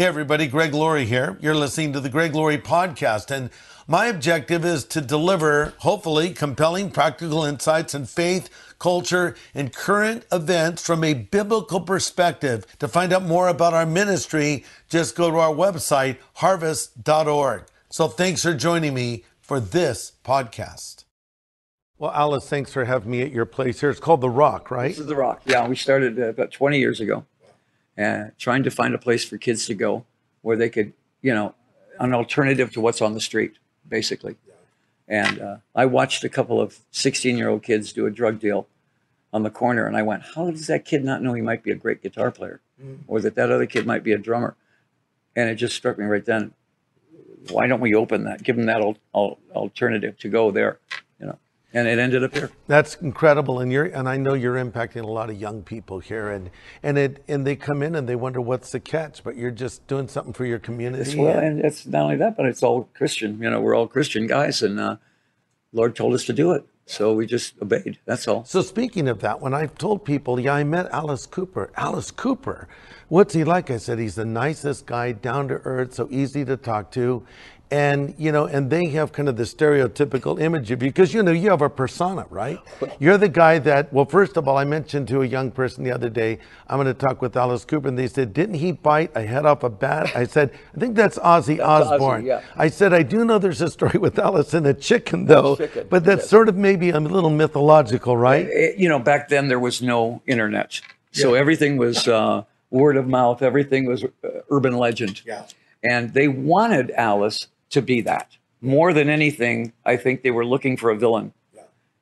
Hey, everybody, Greg Laurie here. You're listening to the Greg Laurie podcast. And my objective is to deliver, hopefully, compelling practical insights and faith, culture, and current events from a biblical perspective. To find out more about our ministry, just go to our website, harvest.org. So thanks for joining me for this podcast. Well, Alice, thanks for having me at your place here. It's called The Rock, right? This is The Rock. Yeah, we started uh, about 20 years ago uh, trying to find a place for kids to go where they could, you know, an alternative to what's on the street, basically. And uh, I watched a couple of 16 year old kids do a drug deal on the corner, and I went, How does that kid not know he might be a great guitar player or that that other kid might be a drummer? And it just struck me right then why don't we open that, give them that al- al- alternative to go there? And it ended up here. That's incredible, and you're and I know you're impacting a lot of young people here, and and it and they come in and they wonder what's the catch, but you're just doing something for your community. Well, and it's not only that, but it's all Christian. You know, we're all Christian guys, and uh, Lord told us to do it, so we just obeyed. That's all. So speaking of that, when I've told people, yeah, I met Alice Cooper. Alice Cooper, what's he like? I said he's the nicest guy, down to earth, so easy to talk to. And you know, and they have kind of the stereotypical image of you because you know you have a persona, right? You're the guy that. Well, first of all, I mentioned to a young person the other day, I'm going to talk with Alice Cooper, and they said, "Didn't he bite a head off a bat?" I said, "I think that's Ozzy That's Ozzy, Osbourne." yeah. I said, "I do know there's a story with Alice and a chicken, though, chicken, but that's yes. sort of maybe a little mythological, right?" It- you know, back then there was no internet, so everything was uh, word of mouth. Everything was uh, urban legend. Yeah. And they wanted Alice to be that more than anything. I think they were looking for a villain,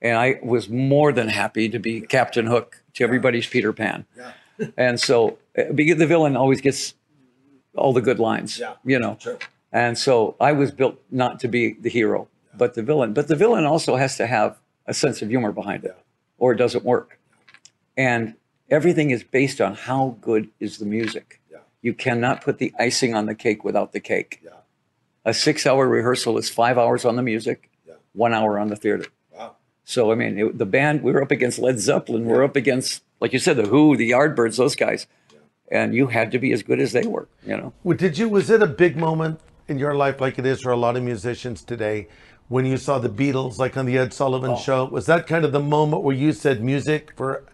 and I was more than happy to be Captain Hook to everybody's Peter Pan. and so, eh, because the villain always gets all the good lines, Yeah. you know. Sure. And so I was built not to be the hero, but the villain. But the villain also has to have a sense of humor behind it, or it doesn't work. And everything is based on how good is the music. Yeah. You cannot put the icing on the cake without the cake. Yeah. A six-hour rehearsal is five hours on the music, Yeah. one hour on the theater. Wow. So I mean, it, the band we were up against Led Zeppelin, we we're up against, like you said, the Who, the Yardbirds, those guys, and you had to be as good as they were. You know. Well, did you? Was it a big moment in your life, like it is for a lot of musicians today, when you saw the Beatles, like on the Ed Sullivan oh. Show? Was that kind of the moment where you said music for?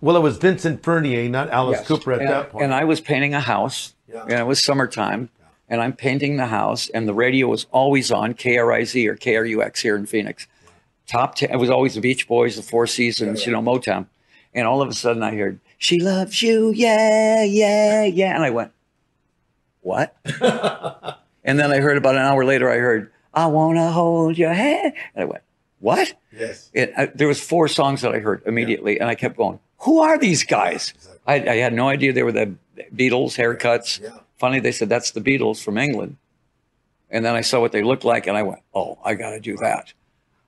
Well, it was Vincent Furnier, not Alice Yes. Cooper at and, that point. And I was painting a house, Yeah. and it was summertime, and I'm painting the house, and the radio was always on KRIZ or KRUX here in Phoenix. Top ten, it was always the Beach Boys, the Four Seasons, you know, Motown. And all of a sudden I heard, She loves you, yeah, yeah, yeah. And I went, What? and then I heard about an hour later, I heard, I wanna hold your hand. And I went, What? yes. it, I, there was four songs that I heard immediately, and I kept going. Who are these guys? I, I had no idea they were the Beatles haircuts. Yeah. Finally, they said that's the Beatles from England, and then I saw what they looked like, and I went, "Oh, I got to do that."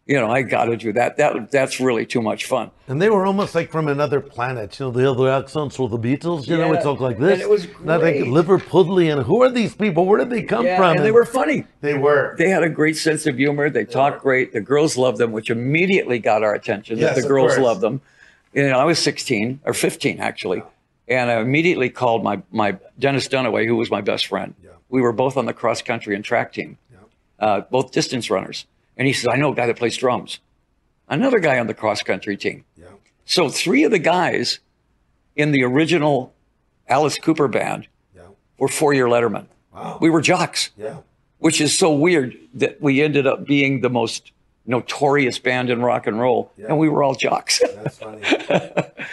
You know, I got to do that. That that's really too much fun. And they were almost like from another planet. You know, the other accents were the Beatles. You know, Yeah. it's all like this. And it was Not like great. Liverpudlian. Who are these people? Where did they come Yeah, from? and they were funny. They were. They had a great sense of humor. They talked great. The girls loved them, which immediately got our attention. Yes, the girls course. loved them. You know, I was 16 or 15 actually, and I immediately called my my Dennis Dunaway, who was my best friend. Yeah. We were both on the cross country and track team, uh, both distance runners. And he says, "I know a guy that plays drums." Another guy on the cross country team. Yeah. So three of the guys in the original Alice Cooper band Yeah. were four-year lettermen. Wow. We were jocks Yeah. which is so weird that we ended up being the most notorious band in rock and roll, Yeah. and we were all jocks. That's funny.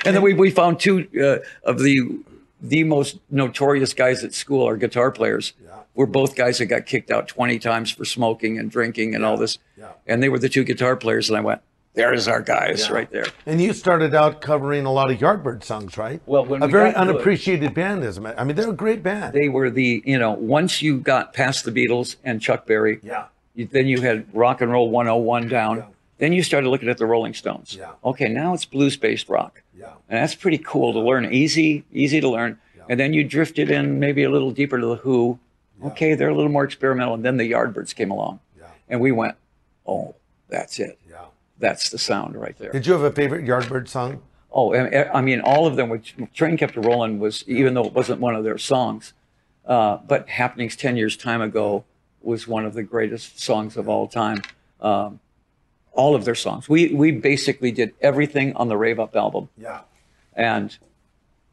and then we, we found two uh, of the the most notorious guys at school are guitar players. Yeah. We're both guys that got kicked out 20 times for smoking and drinking and all this. Yeah. And they were the two guitar players, and I went, "There's our guys Yeah. right there." And you started out covering a lot of Yardbird songs, right? Well, when a we very got to it- unappreciated band, isn't it? I mean, they're a great band. They were the you know once you got past the Beatles and Chuck Berry, yeah. You, then you had rock and roll 101 down. Yeah. Then you started looking at the Rolling Stones. Yeah. Okay, now it's blues based rock. Yeah. And that's pretty cool to learn. Easy, easy to learn. And then you drifted in maybe a little deeper to the Who. Okay, they're a little more experimental. And then the Yardbirds came along. Yeah. And we went, oh, that's it. Yeah. That's the sound right there. Did you have a favorite Yardbird song? Oh, and, I mean, all of them, which Train Kept a Rolling was, even though it wasn't one of their songs, Uh, but Happenings 10 years time ago was one of the greatest songs of all time. Um, all of their songs. We, we basically did everything on the Rave Up album. Yeah. And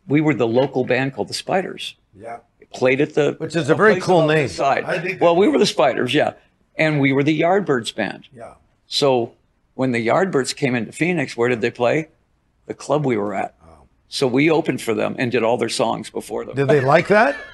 we were the local band called the Spiders. Yeah. Played at the Which is a very cool name. Side. I think well, we were the Spiders, yeah, and we were the Yardbirds band. Yeah. So when the Yardbirds came into Phoenix, where did they play? The club we were at. So we opened for them and did all their songs before them. Did they like that?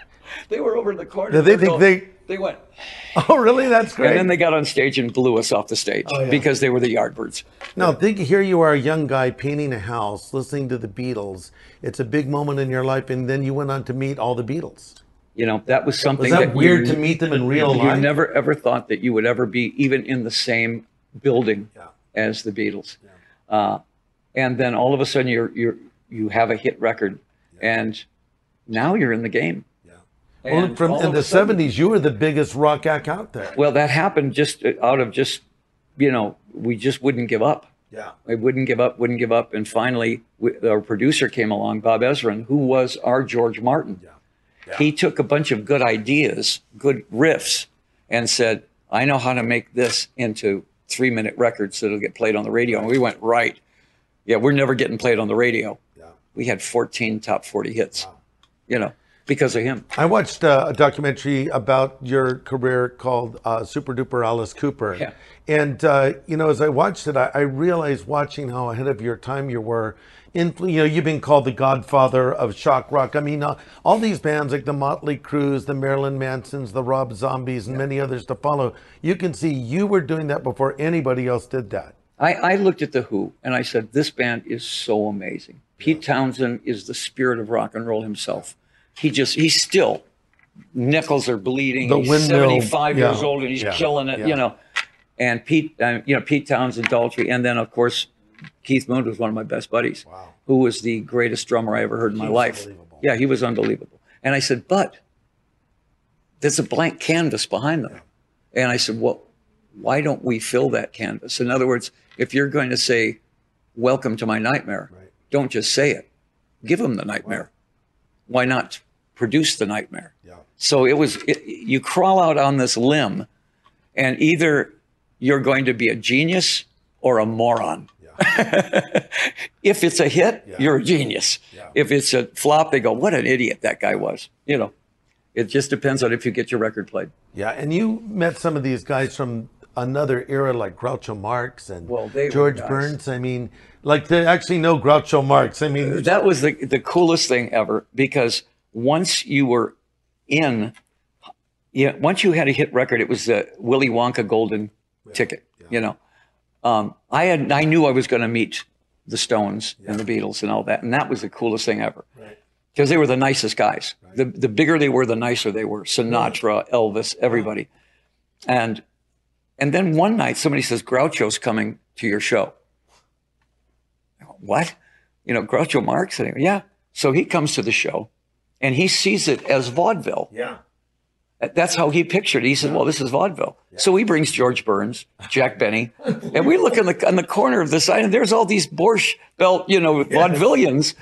They were over in the corner. Did they think they? They went, Oh, really? That's great. and then they got on stage and blew us off the stage Oh, yeah. because they were the Yardbirds. Now, think here you are, a young guy painting a house, listening to the Beatles. It's a big moment in your life, and then you went on to meet all the Beatles. You know, that was something Was that you- weird to meet them in real you life? You never ever thought that you would ever be even in the same building Yeah. as the Beatles. Uh, and then all of a sudden you're you're you have a hit record, and now you're in the game. Yeah. Well, from in the sudden- '70s, you were the biggest rock act out there. Well, that happened just uh, out of just you know we just wouldn't give up. Yeah. We wouldn't give up, wouldn't give up, and finally we, our producer came along, Bob Ezrin, who was our George Martin. Yeah. He took a bunch of good ideas, good riffs, and said, "I know how to make this into three-minute records that'll get played on the radio." And we went right. Yeah, we're never getting played on the radio. Yeah. We had 14 top 40 hits, you know, because of him. I watched uh, a documentary about your career called uh, Super Duper Alice Cooper. Yeah. And, uh, you know, as I watched it, I, I realized watching how ahead of your time you were. In, you know, you've been called the godfather of shock rock. I mean, uh, all these bands like the Motley Crues, the Marilyn Mansons, the Rob Zombies, and many others to follow. You can see you were doing that before anybody else did that. I, I looked at the Who and I said, "This band is so amazing." Pete Townshend is the spirit of rock and roll himself. He just he's still nickels are bleeding. The he's windmill, 75 years yeah, old and he's yeah, killing it, yeah. you know. And Pete, uh, you know, Pete Townshend, Daltrey, and then of course Keith Moon was one of my best buddies, Wow. who was the greatest drummer I ever heard in my life. Yeah, he was unbelievable. And I said, but there's a blank canvas behind them. And I said, well, why don't we fill that canvas? In other words, if you're going to say, welcome to my nightmare, Right. don't just say it. Give them the nightmare. Why not produce the nightmare? Yeah. So it was, it, you crawl out on this limb, and either you're going to be a genius or a moron. Yeah. if it's a hit, Yeah. you're a genius. Yeah. If it's a flop, they go, what an idiot that guy was. You know, it just depends on if you get your record played. Yeah, and you met some of these guys from another era, like Groucho Marx and Well, they George. Burns. I mean, like to actually know Groucho Marx. I mean, that was the, the coolest thing ever because once you were in, yeah, once you had a hit record, it was the Willy Wonka golden ticket. You know, um, I had I knew I was going to meet the Stones and the Beatles and all that, and that was the coolest thing ever Right. because they were the nicest guys. The the bigger they were, the nicer they were. Sinatra, Elvis, everybody, and and then one night somebody says Groucho's coming to your show. Go, What? You know, Groucho Marx? And go, yeah. So he comes to the show, and he sees it as vaudeville. yeah, That's how he pictured it. He said, "Well, this is vaudeville." So he brings George Burns, Jack Benny, and we look in the on the corner of the side, and there's all these Borscht belt, you know, vaudevillians,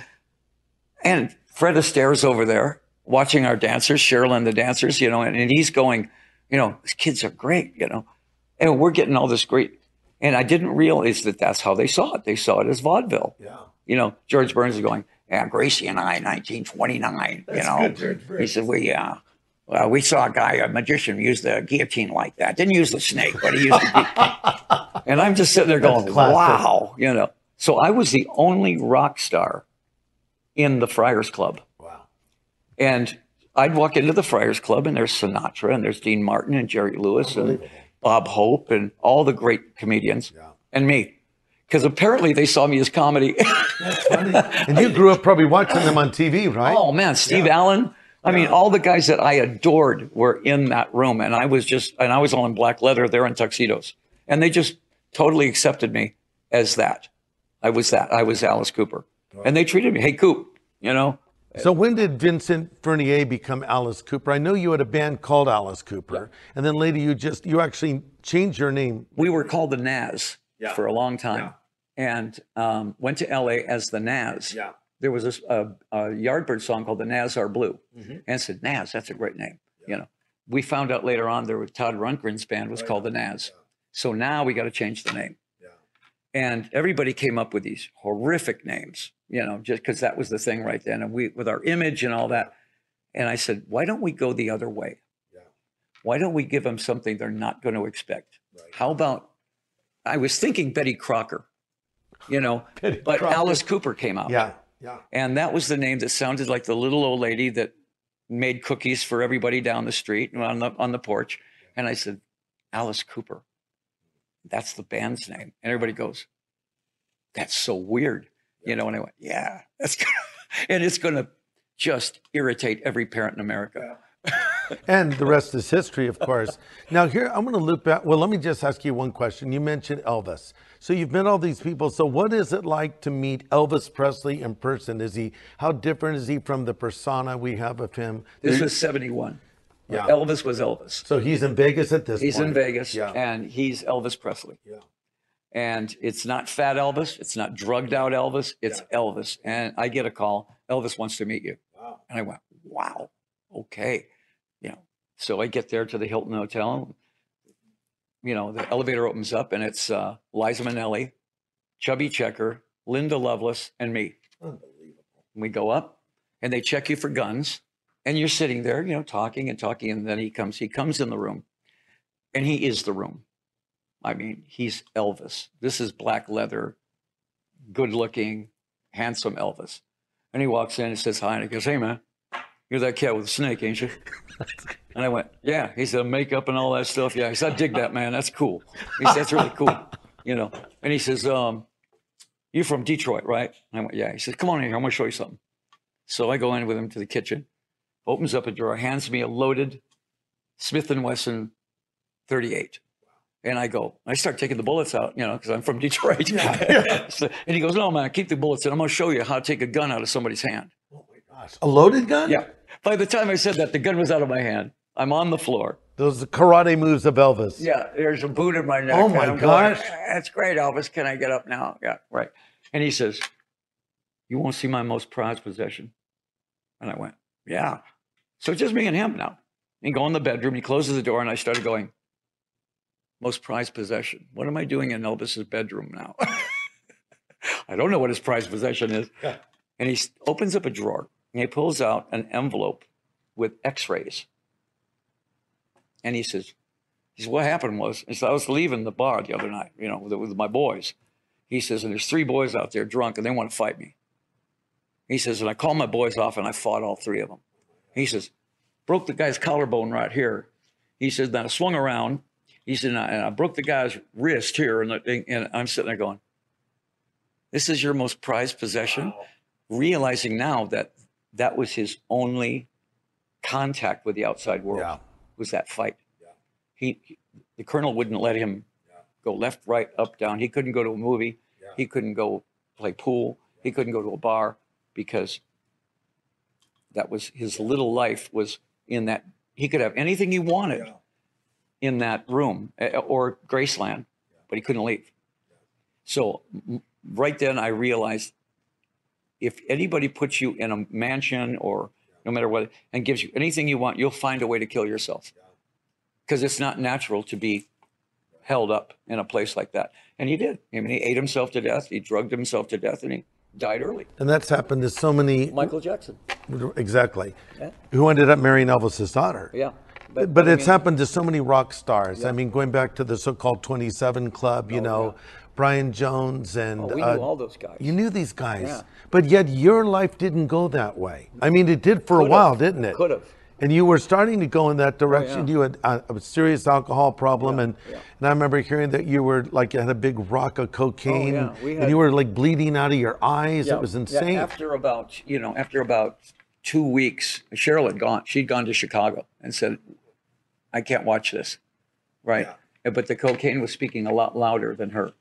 and Fred Astaire's over there watching our dancers, Cheryl and the dancers, you know, and, and he's going, you know, these kids are great, you know, and we're getting all this great. And I didn't realize that that's how they saw it. They saw it as vaudeville. yeah. You know, George Burns is going, yeah, Gracie and I, 1929. you know, good, George he said, we, uh, well, we saw a guy, a magician, use the guillotine like that. Didn't use the snake, but he used the guillotine. and I'm just sitting there going, wow, you know. So I was the only rock star in the Friars Club. Wow. And I'd walk into the Friars Club, and there's Sinatra, and there's Dean Martin, and Jerry Lewis, and Bob Hope, and all the great comedians, Yeah. and me. Because apparently they saw me as comedy. And you grew up probably watching them on TV, right? oh, man, Steve Allen. I mean, all the guys that I adored were in that room, and I was just, and I was all in black leather, they're in tuxedos. And they just totally accepted me as that. I was that. I was Alice Cooper. And they treated me, hey, Coop, you know, So when did Vincent Furnier become Alice Cooper? I know you had a band called Alice Cooper, and then later you just you actually changed your name. we were called the Nazz Yeah. for a long time, and um, went to LA as the Nazz. Yeah. there was this, a, a Yardbird song called the Nazz Are Blue. And I said, Nazz, that's a great name. You know, we found out later on there was Todd Rundgren's band was called the Nazz. So now we got to change the name. And everybody came up with these horrific names, you know, just because that was the thing right then. And we, with our image and all that. And I said, why don't we go the other way? Yeah. Why don't we give them something they're not going to expect? Right. How about, I was thinking Betty Crocker, you know, but Crocker. Alice Cooper came out. Yeah. Yeah. And that was the name that sounded like the little old lady that made cookies for everybody down the street on the on the porch. And I said, Alice Cooper. That's the band's name. And everybody goes, That's so weird. You know, and I went, Yeah, that's gonna, and it's gonna just irritate every parent in America. And the rest is history, of course. Now, here, I'm going to loop back. Well, let me just ask you one question. You mentioned Elvis. So you've met all these people. So what is it like to meet Elvis Presley in person? Is he, how different is he from the persona we have of him? This was 71. Yeah. Elvis was Elvis. So he's in Vegas at this point. He's point. in Vegas Yeah. and he's Elvis Presley. Yeah. And it's not fat Elvis. It's not drugged out Elvis. It's Elvis. And I get a call. Elvis wants to meet you. Wow. And I went, wow, okay. So I get there to the Hilton Hotel. You know, the elevator opens up and it's uh, Liza Minnelli, Chubby Checker, Linda Lovelace, and me. Unbelievable. And we go up and they check you for guns. And you're sitting there, you know, talking and talking. And then he comes, he comes in the room and he is the room. I mean, he's Elvis. This is black leather, good looking, handsome Elvis. And he walks in and says hi. And he goes, Hey, man, you're that cat with the snake, ain't you? And I went, Yeah. He said, Makeup and all that stuff. Yeah. He said, I dig that, man. That's cool. He said, That's really cool. You know, and he says, um, You're from Detroit, right? And I went, Yeah. He says, Come on in here. I'm going to show you something. So I go in with him to the kitchen, opens up a drawer, hands me a loaded Smith and Wesson 38. And I go, I start taking the bullets out, you know, because I'm from Detroit. So- and he goes, No, man, keep the bullets in. I'm going to show you how to take a gun out of somebody's hand. Oh my gosh. A loaded gun? Yeah. By the time I said that, the gun was out of my hand. I'm on the floor. Those are karate moves of Elvis. Yeah, there's a boot in my neck. Oh, my I'm going, gosh. That's great, Elvis. Can I get up now? Yeah, right. And he says, You won't see my most prized possession. And I went, Yeah. So it's just me and him now. And go in the bedroom, he closes the door, and I started going, Most prized possession. What am I doing in Elvis's bedroom now? I don't know what his prized possession is. Yeah. And he opens up a drawer and he pulls out an envelope with x rays. And he says, he says, what happened was, he said, I was leaving the bar the other night, you know, with, with my boys. He says, and there's three boys out there drunk and they want to fight me. He says, and I called my boys off and I fought all three of them. He says, broke the guy's collarbone right here. He says, then I swung around. He said, and I, and I broke the guy's wrist here. And, the, and I'm sitting there going, this is your most prized possession? Realizing now that that was his only contact with the outside world Yeah. Was that fight. He, he- the colonel wouldn't let him go left, right, up, down. He couldn't go to a movie. He couldn't go play pool. He couldn't go to a bar because that was his little life was in that. He could have anything he wanted in that room eh, or Graceland, but he couldn't leave. So right then I realized if anybody puts you in a mansion or no matter what and gives you anything you want, you'll find a way to kill yourself because it's not natural to be held up in a place like that. And he did. I mean, he ate himself to death. He drugged himself to death, and he died early. And that's happened to so many. Michael Jackson. Exactly. Yeah. Who ended up marrying Elvis's daughter. Yeah. But, I it's mean, happened to so many rock stars. I mean, going back to the so-called 27 Club, you oh, know, Brian Jones and Oh, we uh, all those guys. you knew these guys, Yeah. but yet your life didn't go that way. I mean, it did for a Could've. while, didn't it? Could've. And you were starting to go in that direction. yeah. You had a, a serious alcohol problem, and yeah. and I remember hearing that you were like you had a big rock of cocaine, Oh. We and you were like bleeding out of your eyes. It was insane. after about, you know, after about two weeks, Cheryl had gone. She'd gone to Chicago and said, "I can't watch this." Right. But the cocaine was speaking a lot louder than her.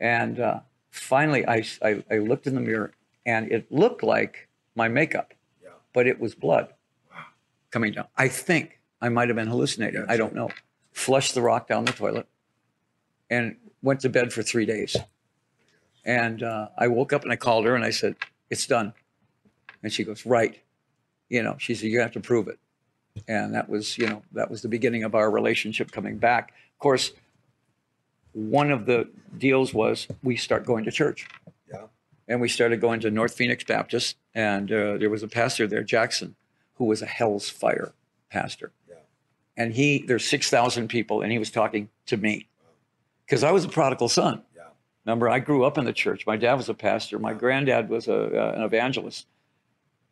And uh, finally, I, I I looked in the mirror, and it looked like my makeup, but it was blood wow. coming down. I think I might have been hallucinating. I don't know. Flushed the rock down the toilet, and went to bed for three days. And uh, I woke up and I called her and I said, "It's done. And she goes, right. You know, she said, you have to prove it. And that was, you know, that was the beginning of our relationship coming back. Of course, one of the deals was we start going to church. Yeah. And we started going to North Phoenix Baptist. And uh, there was a pastor there, Jackson, who was a Hell's Fire pastor. Yeah. And he, there's 6,000 people, and he was talking to me because I was a prodigal son. Yeah. Remember, I grew up in the church. My dad was a pastor. My granddad was a, uh, an evangelist.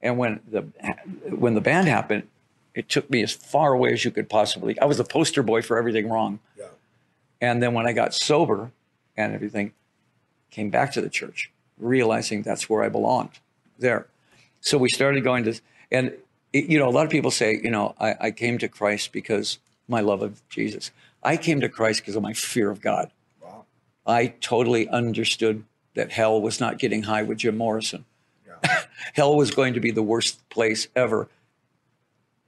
And when the when the band happened, it took me as far away as you could possibly. I was a poster boy for everything wrong. And then when I got sober and everything, came back to the church, realizing that's where I belonged there. So we started going to, and it, you know, a lot of people say, you know, I, I came to Christ because my love of Jesus. I came to Christ because of my fear of God. Wow. I totally understood that hell was not getting high with Jim Morrison. Yeah. hell was going to be the worst place ever.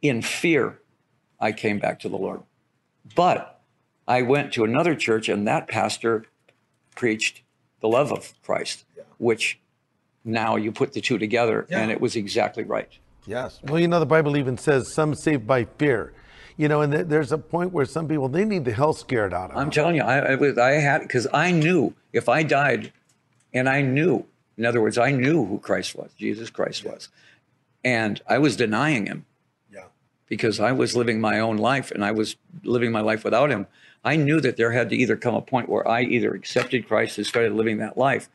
In fear, I came back to the Lord. But I went to another church, and that pastor preached the love of Christ, Yeah. which now you put the two together, and it was exactly right. Yes. Well, you know, the Bible even says some saved by fear. You know, and th- there's a point where some people they need the hell scared out of them. I'm telling you, I, I was, I had, because I knew if I died, and I knew, in other words, I knew who Christ was, Jesus Christ was, and I was denying him yeah. because I was living my own life and I was living my life without him. I knew that there had to either come a point where I either accepted Christ and started living that life,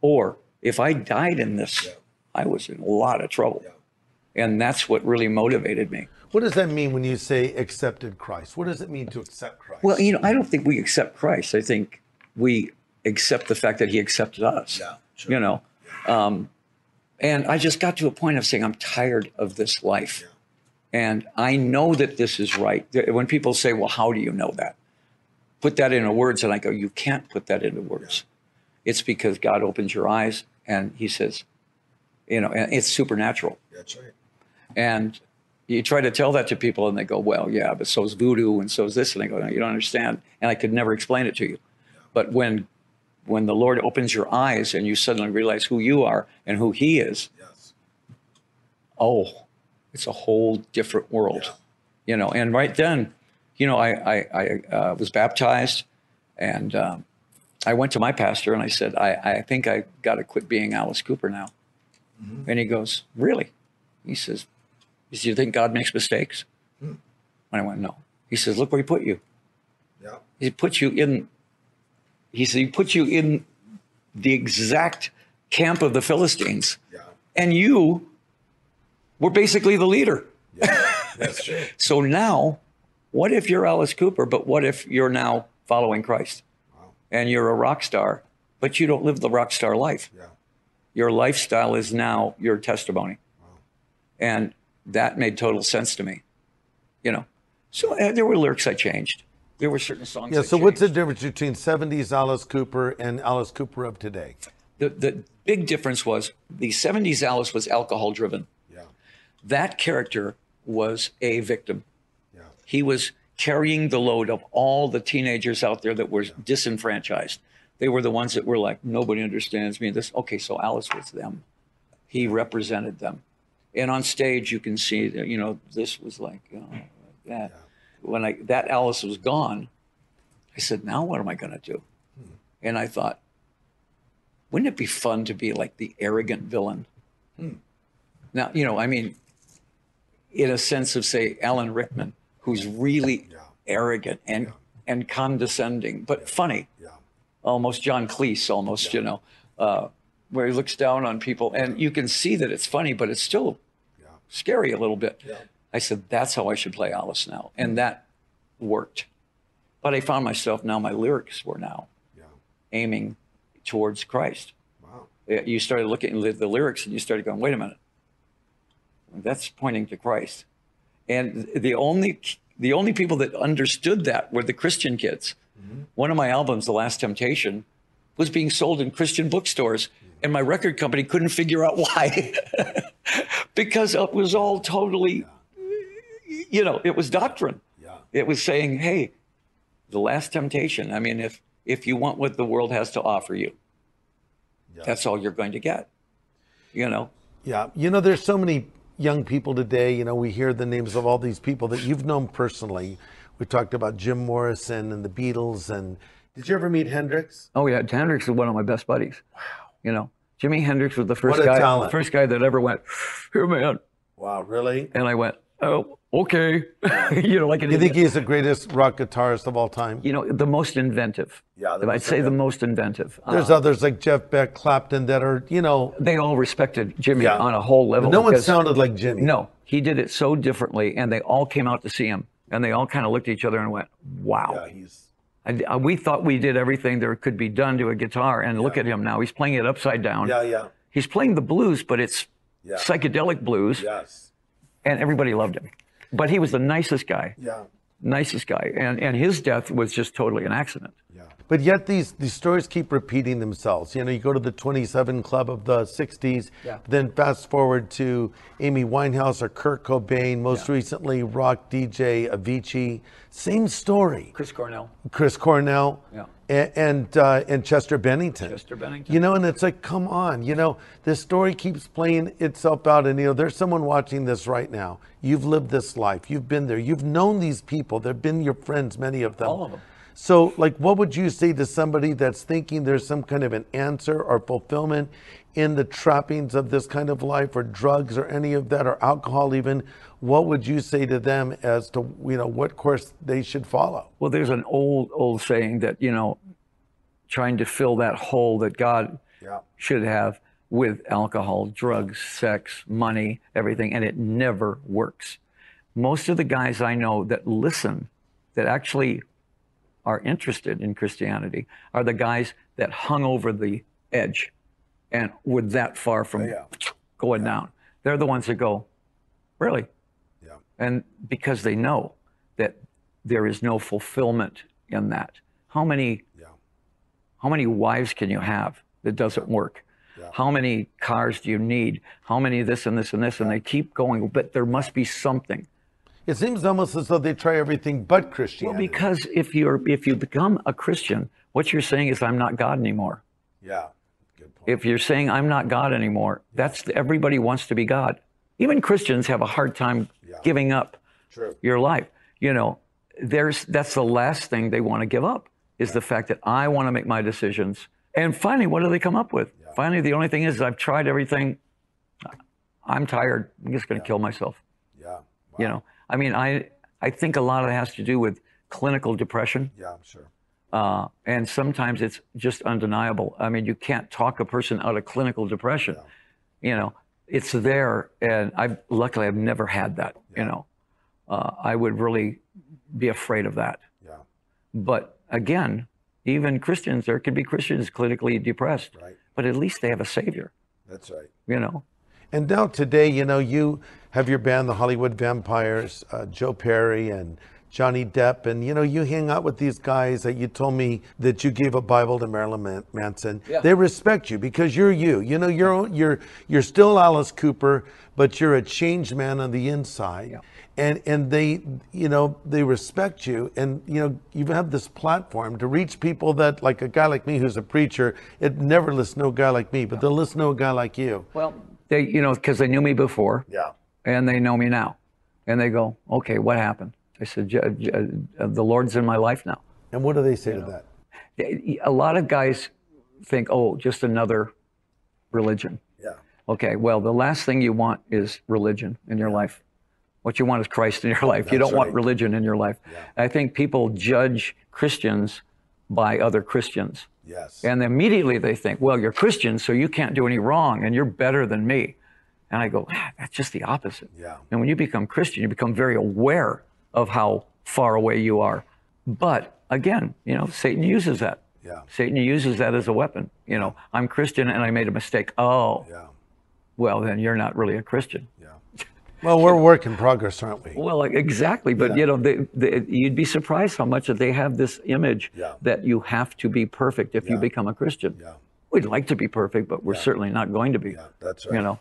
or if I died in this, Yeah. I was in a lot of trouble. Yeah. And that's what really motivated me. What does that mean when you say accepted Christ? What does it mean to accept Christ? Well, you know, I don't think we accept Christ. I think we accept the fact that he accepted us. Yeah, sure. You know, um, and I just got to a point of saying, I'm tired of this life. And I know that this is right. When people say, well, how do you know that? Put that into words. And I go, you can't put that into words. It's because God opens your eyes and he says, you know, and it's supernatural. That's right. And you try to tell that to people, and they go, "Well, yeah, but so's voodoo, and so's this." And I go, "No, you don't understand." And I could never explain it to you. But when when the Lord opens your eyes and you suddenly realize who you are and who He is, Yes. oh, it's a whole different world, Yeah. you know. And right then, you know, I I, I uh, was baptized, and um, I went to my pastor and I said, "I I think I got to quit being Alice Cooper now." And he goes, "Really?" He says, "Do you think God makes mistakes?" And I went, "No." He says, "Look where He put you. Yeah. He put you in." He said, "He put you in the exact camp of the Philistines, Yeah. and you were basically the leader." That's true. So now, what if you're Alice Cooper, but what if you're now following Christ Wow. and you're a rock star, but you don't live the rock star life? Yeah. Your lifestyle is now your testimony. And that made total sense to me, you know. So uh, there were lyrics I changed. There were certain songs. Yeah. I So what's the difference between '70s Alice Cooper and Alice Cooper of today? the the big difference was the '70s Alice was alcohol driven. Yeah. That character was a victim. Yeah. He was carrying the load of all the teenagers out there that were disenfranchised. They were the ones that were like, nobody understands me. This okay, so Alice was them. He represented them. And on stage you can see that, you know, this was like, you know, like that. When I that Alice was gone, I said, now what am I gonna do? Hmm. And I thought, wouldn't it be fun to be like the arrogant villain? Hmm. Now, you know, I mean, in a sense of say Alan Rickman, who's really Yeah. arrogant and and condescending, but funny, Yeah. almost John Cleese, almost you know, uh, where he looks down on people, and you can see that it's funny, but it's still Yeah. scary a little bit. Yeah. I said that's how I should play Alice now, and that worked. But I found myself now my lyrics were now Yeah. aiming towards Christ. Wow. Uh, You started looking at the lyrics and you started going, wait a minute, that's pointing to Christ. And the only the only people that understood that were the Christian kids. Mm-hmm. One of my albums, The Last Temptation, was being sold in Christian bookstores, and my record company couldn't figure out why. because it was all totally, you know, it was doctrine. Yeah. It was saying, hey, the last temptation. I mean, if if you want what the world has to offer you, Yeah. that's all you're going to get. You know, Yeah. You know, there's so many young people today. You know, we hear the names of all these people that you've known personally. We talked about Jim Morrison and the Beatles. And did you ever meet Hendrix? Oh yeah, Hendrix is one of my best buddies. Wow. You know, Jimi Hendrix was the first guy, talent. first guy that ever went, here man, Wow, really? and I went, oh okay, you know, like an You think he's the greatest rock guitarist of all time? you know, the most inventive. Yeah, the I'd most say the most inventive. Uh, There's others like Jeff Beck, Clapton that are, you know, they all respected Jimi Yeah. on a whole level. no one because- sounded like Jimi. No, he did it so differently, and they all came out to see him, and they all kind of looked at each other and went, "Wow." Yeah, he's. I, I- we thought we did everything there could be done to a guitar, and look at him now. He's playing it upside down. Yeah, yeah. He's playing the blues, but it's Yeah. psychedelic blues, Yes. and everybody loved him. But he was the nicest guy, Yeah. nicest guy, and and his death was just totally an accident. Yeah. But yet these these stories keep repeating themselves. You know, you go to the 27 Club of the 60s, Yeah. then fast forward to Amy Winehouse or Kurt Cobain, most recently rock DJ Avicii. Same story. Chris Cornell, Chris Cornell Yeah. And and, uh, and Chester Bennington. Chester Bennington. You know, and it's like, come on, you know, this story keeps playing itself out. And, you know, there's someone watching this right now. You've lived this life. You've been there. You've known these people. They've been your friends, many of them. All of them. So, like, what would you say to somebody that's thinking there's some kind of an answer or fulfillment in the trappings of this kind of life or drugs or any of that or alcohol even? What would you say to them as to, you know, what course they should follow? Well, there's an old old saying that you know, trying to fill that hole that God Yeah. should have with alcohol, drugs, sex, money, everything, and it never works. Most of the guys I know that listen, that actually are interested in Christianity, are the guys that hung over the edge and were that far from Yeah. going down. They're the ones that go, really? Yeah. And because they know that there is no fulfillment in that. How many Yeah. how many wives can you have that doesn't work? How many cars do you need? How many this and this and this? And they keep going, but there must be something. It seems almost as though they try everything but Christianity. Well, because if you're if you become a Christian, what you're saying is I'm not God anymore. yeah. Good point. If you're saying I'm not God anymore, that's everybody wants to be God. Even Christians have a hard time giving up True. your life. You know, there's that's the last thing they want to give up is the fact that I want to make my decisions. And finally, what do they come up with? Finally, the only thing is I've tried everything. I'm tired. I'm just going to kill myself. Yeah. You know, I mean, I I think a lot of it has to do with clinical depression, Yeah, I'm sure. uh, and sometimes it's just undeniable. I mean, you can't talk a person out of clinical depression. You know, it's there, and I luckily I've never had that. You know, uh, I would really be afraid of that. Yeah. But again, even Christians, there could be Christians clinically depressed, Right. but at least they have a savior. That's right. You know, And now today, you know, you have your band, the Hollywood Vampires, uh, Joe Perry and Johnny Depp, and you know, you hang out with these guys that you told me that you gave a Bible to Marilyn Man- Manson. Yeah. They respect you because you're you. You know, you're you're you're still Alice Cooper, but you're a changed man on the inside. And and they, you know, they respect you, and you know, you have this platform to reach people that, like a guy like me who's a preacher, it never listen to a guy like me, but they'll listen to a guy like you. well, they you know because they knew me before, Yeah. And they know me now, and they go, okay, what happened? I said, "J- j- uh, the Lord's in my life now. And what do they say to that? A lot of guys think, oh, just another religion. Yeah. Okay, well, the last thing you want is religion in your life. What you want is Christ in your life. you don't want religion in your life. I think people judge Christians by other Christians. Yes. And immediately they think, well, you're Christian, so you can't do any wrong and you're better than me. And I go, ah, that's just the opposite. Yeah. And when you become Christian, you become very aware of how far away you are. But again, you know, Satan uses that. Yeah. Satan uses that as a weapon. You know, I'm Christian and I made a mistake. Oh, Yeah. well, then you're not really a Christian. Yeah. Well, we're a work in progress, aren't we? Well, exactly. But, you know, they, they, you'd be surprised how much that they have this image Yeah. that you have to be perfect if you become a Christian. Yeah. We'd like to be perfect, but we're certainly not going to be. Yeah, that's You know, Right.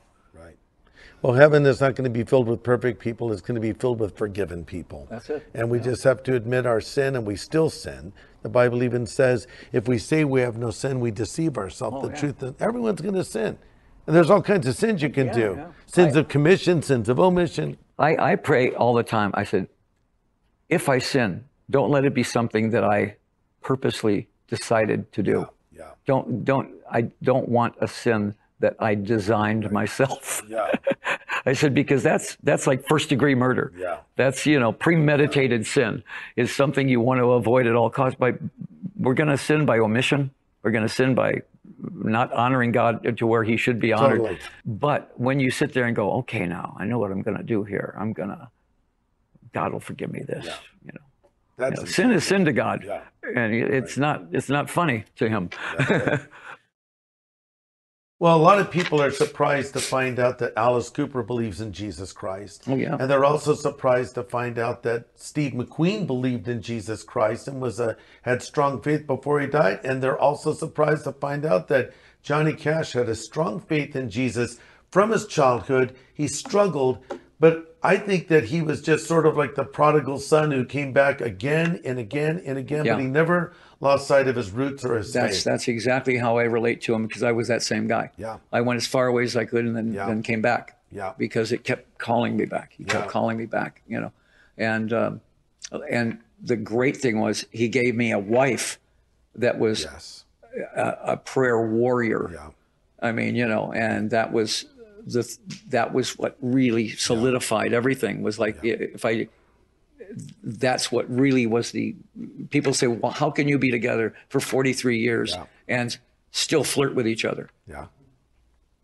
Well, heaven is not going to be filled with perfect people. It's going to be filled with forgiven people. That's it. And we just have to admit our sin, and we still sin. The Bible even says if we say we have no sin, we deceive ourselves. Oh, the yeah. truth is, everyone's going to sin. And there's all kinds of sins you can Yeah, do yeah. sins I- of commission, sins of omission. I, I pray all the time. I said, if I sin, don't let it be something that I purposely decided to do. Yeah. Don't don't I don't want a sin that I designed myself. Yeah. I said because that's that's like first degree murder. Yeah. That's you know premeditated sin is something you want to avoid at all costs. By we're going to sin by omission. We're going to sin by not honoring God to where He should be honored. Totally. But when you sit there and go, okay, now I know what I'm going to do here. I'm going to God will forgive me this. You know, That's sin is sin to God, Yeah. and it's not it's not funny to Him. Well, a lot of people are surprised to find out that Alice Cooper believes in Jesus Christ. Oh, yeah. And they're also surprised to find out that Steve McQueen believed in Jesus Christ and was a had strong faith before he died. And they're also surprised to find out that Johnny Cash had a strong faith in Jesus from his childhood. He struggled, but I think that he was just sort of like the prodigal son who came back again and again and again, Yeah. but he never lost sight of his roots or his That's faith. that's exactly how I relate to him because I was that same guy. Yeah. I went as far away as I could and then Yeah. then came back. Yeah. Because it kept calling me back. He kept Yeah. calling me back. You know, and um, and the great thing was he gave me a wife that was yes. a prayer warrior. Yeah. I mean, you know, and that was the that was what really solidified everything. Was like if I, that's what really was the. People say, well, how can you be together for forty three years Yeah. and still flirt with each other? Yeah.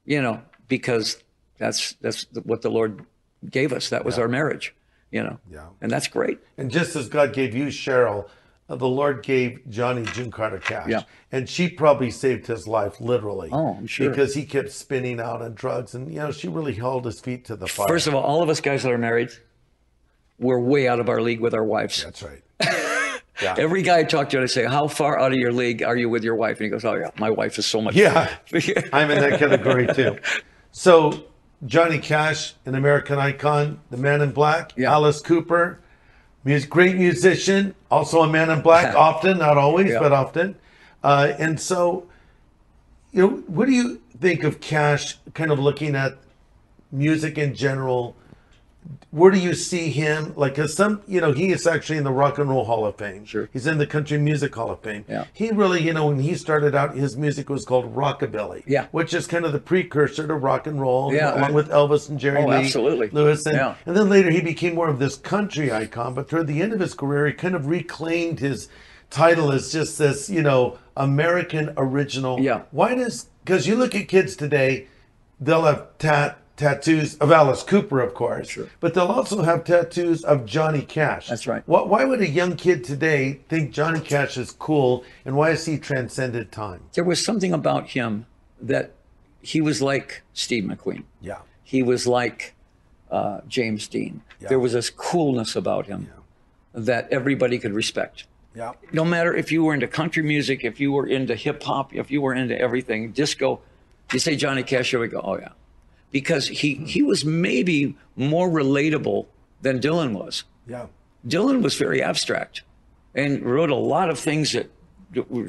You know, because that's that's what the Lord gave us. That was our marriage. You know, Yeah. and that's great. And just as God gave you Cheryl, uh, the Lord gave Johnny June Carter Cash. Yeah. And she probably saved his life literally. Oh, I'm sure. Because he kept spinning out on drugs. And, you know, she really held his feet to the fire. First of all, all of us guys that are married, we're way out of our league with our wives. That's right. Every guy I talk to, I say, "How far out of your league are you with your wife?" And he goes, "Oh yeah, my wife is so much." Yeah. I'm in that category too. So, Johnny Cash, an American icon, the man in black, Yeah. Alice Cooper, great musician, also a man in black, often, not always, Yeah. but often. Uh, and so, you know, what do you think of Cash kind of looking at music in general? Where do you see him? Like, 'cause some, you know, he is actually in the Rock and Roll Hall of Fame. Sure. He's in the Country Music Hall of Fame. Yeah. He really, you know, when he started out, his music was called rockabilly. Yeah. Which is kind of the precursor to rock and roll. Yeah. Along with Elvis and Jerry Oh, Lee absolutely. Lewis. And, Yeah. and then later he became more of this country icon. But toward the end of his career, he kind of reclaimed his title as just this, you know, American original. Yeah. Why does, because you look at kids today, they'll have tat, tattoos of Alice Cooper, of course. Sure. But they'll also have tattoos of Johnny Cash. That's right. Why, why would a young kid today think Johnny Cash is cool and why has he transcended time? There was something about him that he was like Steve McQueen. Yeah. He was like uh, James Dean. There was this coolness about him that everybody could respect. Yeah. No matter if you were into country music, if you were into hip hop, if you were into everything, disco, you say Johnny Cash, here we go. Oh yeah, because he he was maybe more relatable than Dylan was. Yeah. Dylan was very abstract and wrote a lot of things that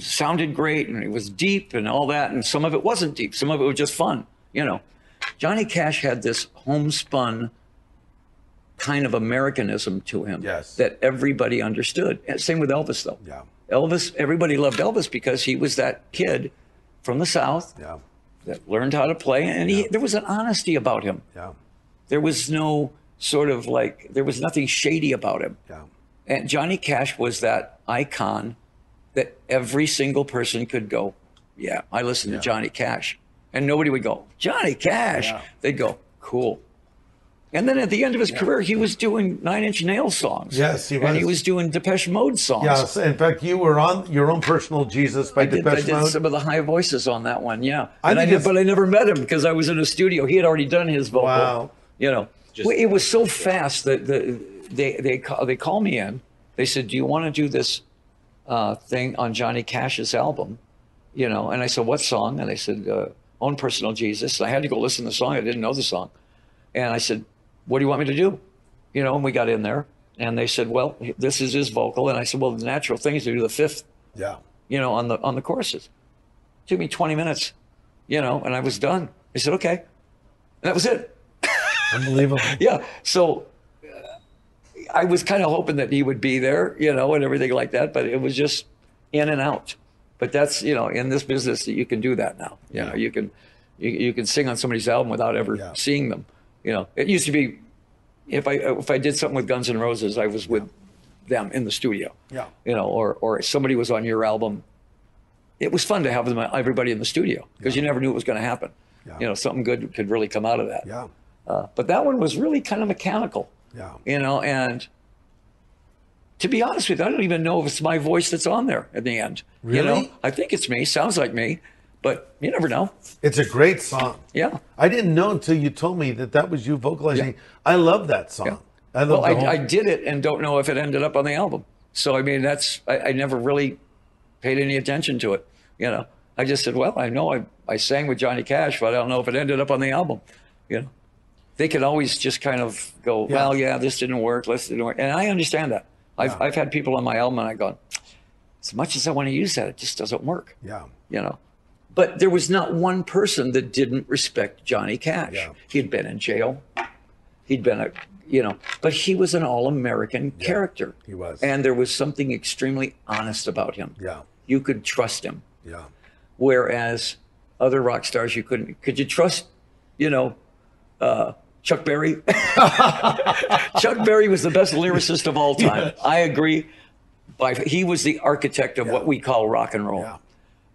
sounded great and it was deep and all that. And some of it wasn't deep. Some of it was just fun, you know. Johnny Cash had this homespun kind of Americanism to him Yes. that everybody understood. Same with Elvis, though. Yeah. Elvis, everybody loved Elvis because he was that kid from the South Yeah. That learned how to play. And he, there was an honesty about him. Yeah. There was no sort of like, there was nothing shady about him. Yeah. And Johnny Cash was that icon that every single person could go, yeah, I listen to Johnny Cash. And nobody would go, Johnny Cash. Yeah. They'd go, cool. And then at the end of his career, he was doing Nine Inch Nails songs. Yes, he was. And he was. was doing Depeche Mode songs. Yes. In fact, you were on your own personal Jesus by I did, I Depeche did Mode. some of the high voices on that one, yeah. I And I did, but I never met him because I was in a studio. He had already done his vocal. Wow. You know, Well, it was so fast that the, they they call, they call me in. They said, "Do you want to do this uh, thing on Johnny Cash's album?" You know, and I said, "What song?" And they said, uh, "Own Personal Jesus." And I had to go listen to the song. I didn't know the song, and I said, "What do you want me to do?" You know, and we got in there, and they said, "Well, this is his vocal," and I said, "Well, the natural thing is to do the fifth. Yeah. you know, on the on the courses. took me 20 minutes, you know, and I was done. I said, okay. And that was it. Unbelievable. Yeah. So uh, I was kind of hoping that he would be there, you know, and everything like that, but it was just in and out. But that's, you know, in this business, you can do that now. You know, you can, you, you can sing on somebody's album without ever Yeah. seeing them. You know, it used to be, if I if I did something with Guns N' Roses, I was with them in the studio. Yeah. You know, or or somebody was on your album. It was fun to have them everybody in the studio because you never knew what was going to happen. Yeah. You know, something good could really come out of that. Yeah. Uh, but that one was really kind of mechanical. Yeah. You know, and to be honest with you, I don't even know if it's my voice that's on there at the end. Really? You know, I think it's me. Sounds like me, but you never know. It's a great song. Yeah. I didn't know until you told me that that was you vocalizing. I love that song. Yeah. I love Well, I, whole- I did it and don't know if it ended up on the album. So I mean, that's I, I never really paid any attention to it. You know, I just said, well, I know I I sang with Johnny Cash, but I don't know if it ended up on the album. You know, they can always just kind of go, Yeah. well, yeah, this didn't work, this didn't work, and I understand that. I've Yeah. I've had people on my album and I go, as much as I want to use that, it just doesn't work. yeah. You know. But there was not one person that didn't respect Johnny Cash. Yeah. He'd been in jail. He'd been a, you know, but he was an all-American character. he was. And there was something extremely honest about him. Yeah. You could trust him. Yeah. Whereas other rock stars, you couldn't. Could you trust, you know, uh, Chuck Berry? Chuck Berry was the best lyricist of all time. I agree. By, he was the architect of what we call rock and roll. Yeah.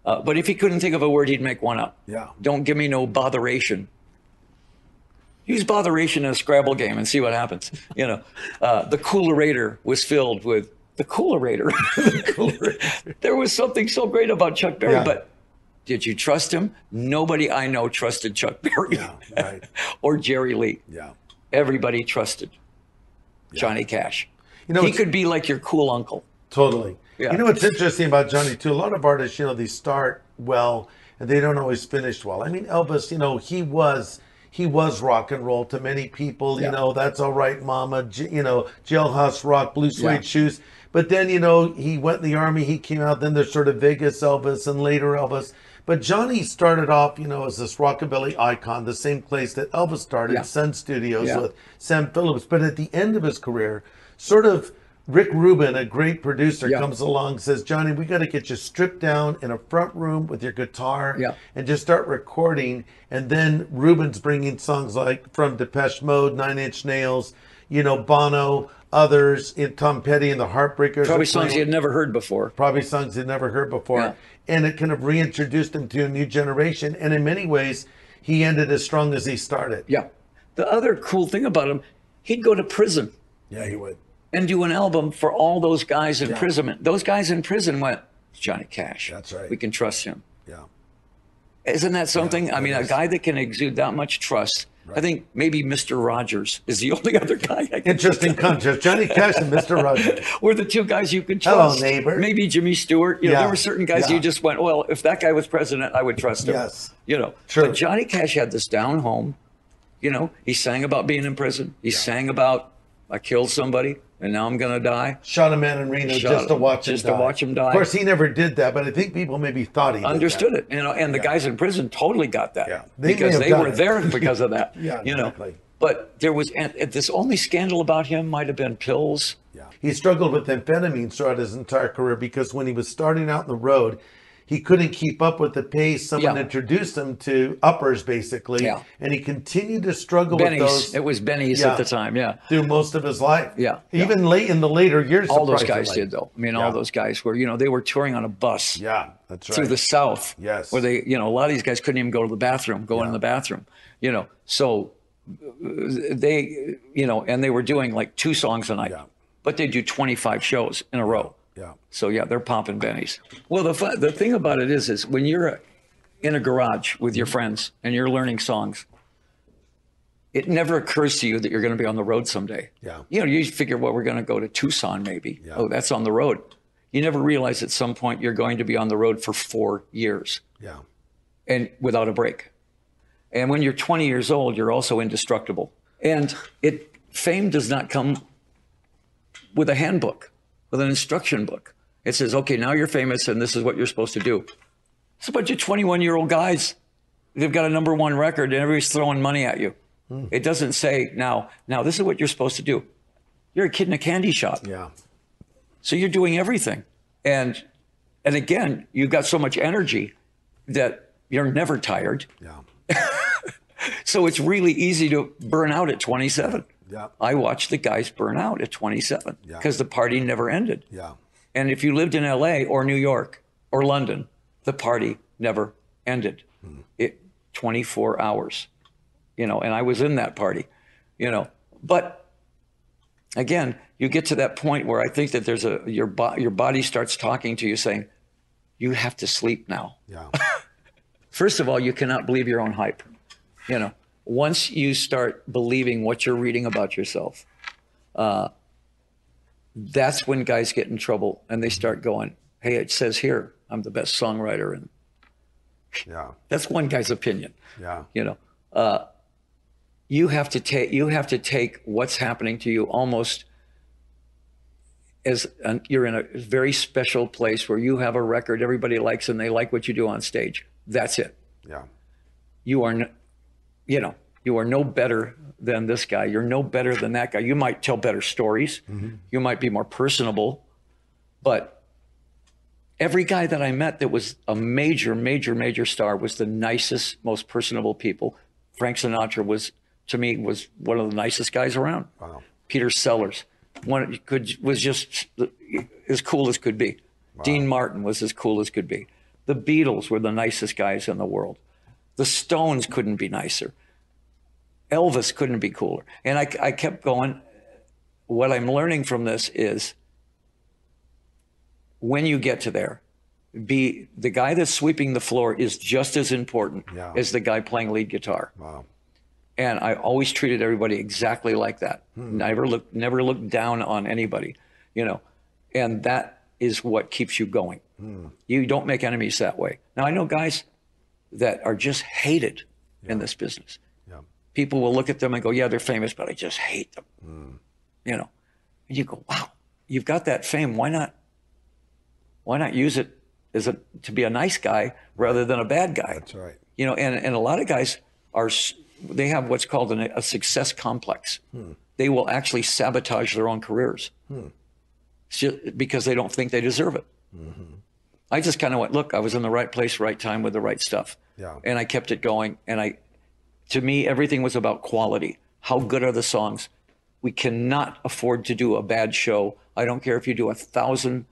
Uh, but if he couldn't think of a word, he'd make one up. Yeah. Don't give me no botheration. Use botheration in a Scrabble game and see what happens. You know, uh, the Coolerator was filled with the Coolerator. The Coolerator. there was something so great about Chuck Berry, Yeah. but did you trust him? Nobody I know trusted Chuck Berry Yeah, right. or Jerry Lee. Yeah. Everybody trusted Johnny Cash. You know, he could be like your cool uncle. Totally. Yeah. You know what's interesting about Johnny too? A lot of artists, you know, they start well and they don't always finish well. I mean, Elvis, you know, he was he was rock and roll to many people. You know, that's all right, Mama. J- you know, Jailhouse Rock, Blue Suede Yeah. Shoes. But then, you know, he went in the army. He came out. Then there's sort of Vegas Elvis and later Elvis. But Johnny started off, you know, as this rockabilly icon, the same place that Elvis started, Yeah. Sun Studios Yeah. with Sam Phillips. But at the end of his career, sort of Rick Rubin, a great producer, Yeah. comes along and says, Johnny, we got to get you stripped down in a front room with your guitar Yeah. and just start recording. And then Rubin's bringing songs like from Depeche Mode, Nine Inch Nails, you know, Bono, others, in Tom Petty and the Heartbreakers. Probably songs he had never heard before. probably songs he'd never heard before. Yeah. And it kind of reintroduced him to a new generation. And in many ways, he ended as strong as he started. Yeah. The other cool thing about him, he'd go to prison. Yeah, he would. And do an album for all those guys in prison. Those guys in prison went, Johnny Cash. That's right. We can trust him. Yeah. Isn't that something? I mean, a guy that can exude that much trust. I think maybe Mr. Rogers is the only other guy I can Interesting contrast. Johnny Cash and Mr. Rogers. were the two guys you could trust. Hello, neighbor. Maybe Jimmy Stewart. You know, Yeah. there were certain guys Yeah. you just went, well, if that guy was president, I would trust him. Yes. You know, True. but Johnny Cash had this down home. You know, he sang about being in prison. He sang about I killed somebody and now I'm gonna die. Shot a man in Reno Shot just to watch him just to die. watch him die. Of course, he never did that, but I think people maybe thought he did understood it, you know, and the guys in prison totally got that Yeah. They because they were it. there because of that. Yeah, you know. exactly. But there was and and this only scandal about him might have been pills. Yeah. He struggled with amphetamines throughout his entire career because when he was starting out on the road, he couldn't keep up with the pace. Someone Yeah. introduced him to uppers, basically, Yeah. and he continued to struggle Benny's. with those It was Benny's Yeah. at the time. Yeah. through most of his life. Yeah. Even late in the later years. All those guys did though. I mean, all those guys were, you know, they were touring on a bus Yeah, that's right. through the South. Yes. Where they, you know, a lot of these guys couldn't even go to the bathroom, go in the bathroom, you know. So they, you know, and they were doing like two songs a night, but they do 25 shows in a row. Yeah. So yeah, they're popping bennies. Well, the fu- the thing about it is, is when you're in a garage with your friends and you're learning songs, it never occurs to you that you're going to be on the road someday. Yeah. You know, you figure, well, we're going to go to Tucson, maybe. Yeah. Oh, that's on the road. You never realize at some point you're going to be on the road for four years Yeah. and without a break. And when you're 20 years old, you're also indestructible. And it fame does not come with a handbook, with an instruction book. It says, okay, now you're famous and this is what you're supposed to do. It's a bunch of 21 year old guys they've got a number one record and everybody's throwing money at you. Hmm. It doesn't say now, now this is what you're supposed to do. You're a kid in a candy shop. Yeah. So you're doing everything. And and again, you've got so much energy that you're never tired. Yeah. So it's really easy to burn out at 27. Yeah. I watched the guys burn out at 27 Yeah. because the party never ended. Yeah. And if you lived in LA or New York or London, the party never ended. Mm-hmm. It 24 hours. You know, and I was in that party, you know. But again, you get to that point where I think that there's a your bo- your body starts talking to you saying, "You have to sleep now." Yeah. First of all, you cannot believe your own hype. You know, once you start believing what you're reading about yourself, uh, that's when guys get in trouble and they start going, "Hey, it says here I'm the best songwriter," and Yeah. that's one guy's opinion. Yeah. You know, uh, you have to take you have to take what's happening to you almost as an, you're in a very special place where you have a record everybody likes and they like what you do on stage. That's it. Yeah. you are, n- you know, you are no better than this guy. You're no better than that guy. You might tell better stories. Mm-hmm. You might be more personable, but every guy that I met that was a major, major, major star was the nicest, most personable people. Frank Sinatra was, to me, was one of the nicest guys around. Wow. Peter Sellers, one could was just as cool as could be. Dean Martin was as cool as could be. The Beatles were the nicest guys in the world. The Stones couldn't be nicer. Elvis couldn't be cooler. And I, I kept going. What I'm learning from this is when you get to there, be the guy that's sweeping the floor is just as important Yeah. as the guy playing lead guitar Wow. and I always treated everybody exactly like that. Hmm. Never look, never looked down on anybody, you know, and that is what keeps you going. Hmm. You don't make enemies that way. Now I know guys that are just hated in this business. Yeah. People will look at them and go, "Yeah, they're famous, but I just hate them," hmm. you know. And you go, "Wow, you've got that fame. Why not? Why not use it as a to be a nice guy rather than a bad guy?" That's right. you know and, and a lot of guys are they have what's called an, a success complex hmm. they will actually sabotage their own careers hmm. Ju- because they don't think they deserve it mm-hmm. I just kind of went look i was in the right place right time with the right stuff Yeah. and i kept it going and i to me everything was about quality how good are the songs we cannot afford to do a bad show i don't care if you do a thousand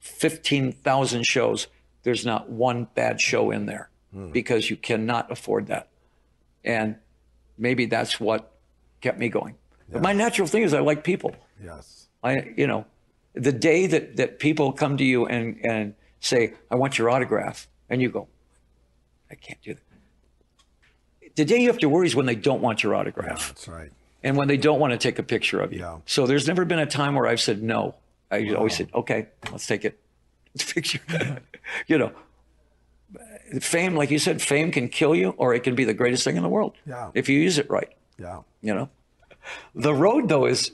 15,000 shows, there's not one bad show in there hmm. because you cannot afford that. And maybe that's what kept me going. But my natural thing is I like people. Yes. I, you know, the day that, that people come to you and, and say, I want your autograph, and you go, I can't do that. The day you have to worry is when they don't want your autograph That's right. and when they don't want to take a picture of you. Yeah. So there's never been a time where I've said no. I always said, okay, let's take it. Picture. you know, fame, like you said, fame can kill you or it can be the greatest thing in the world Yeah. if you use it right. Yeah. You know, the road though is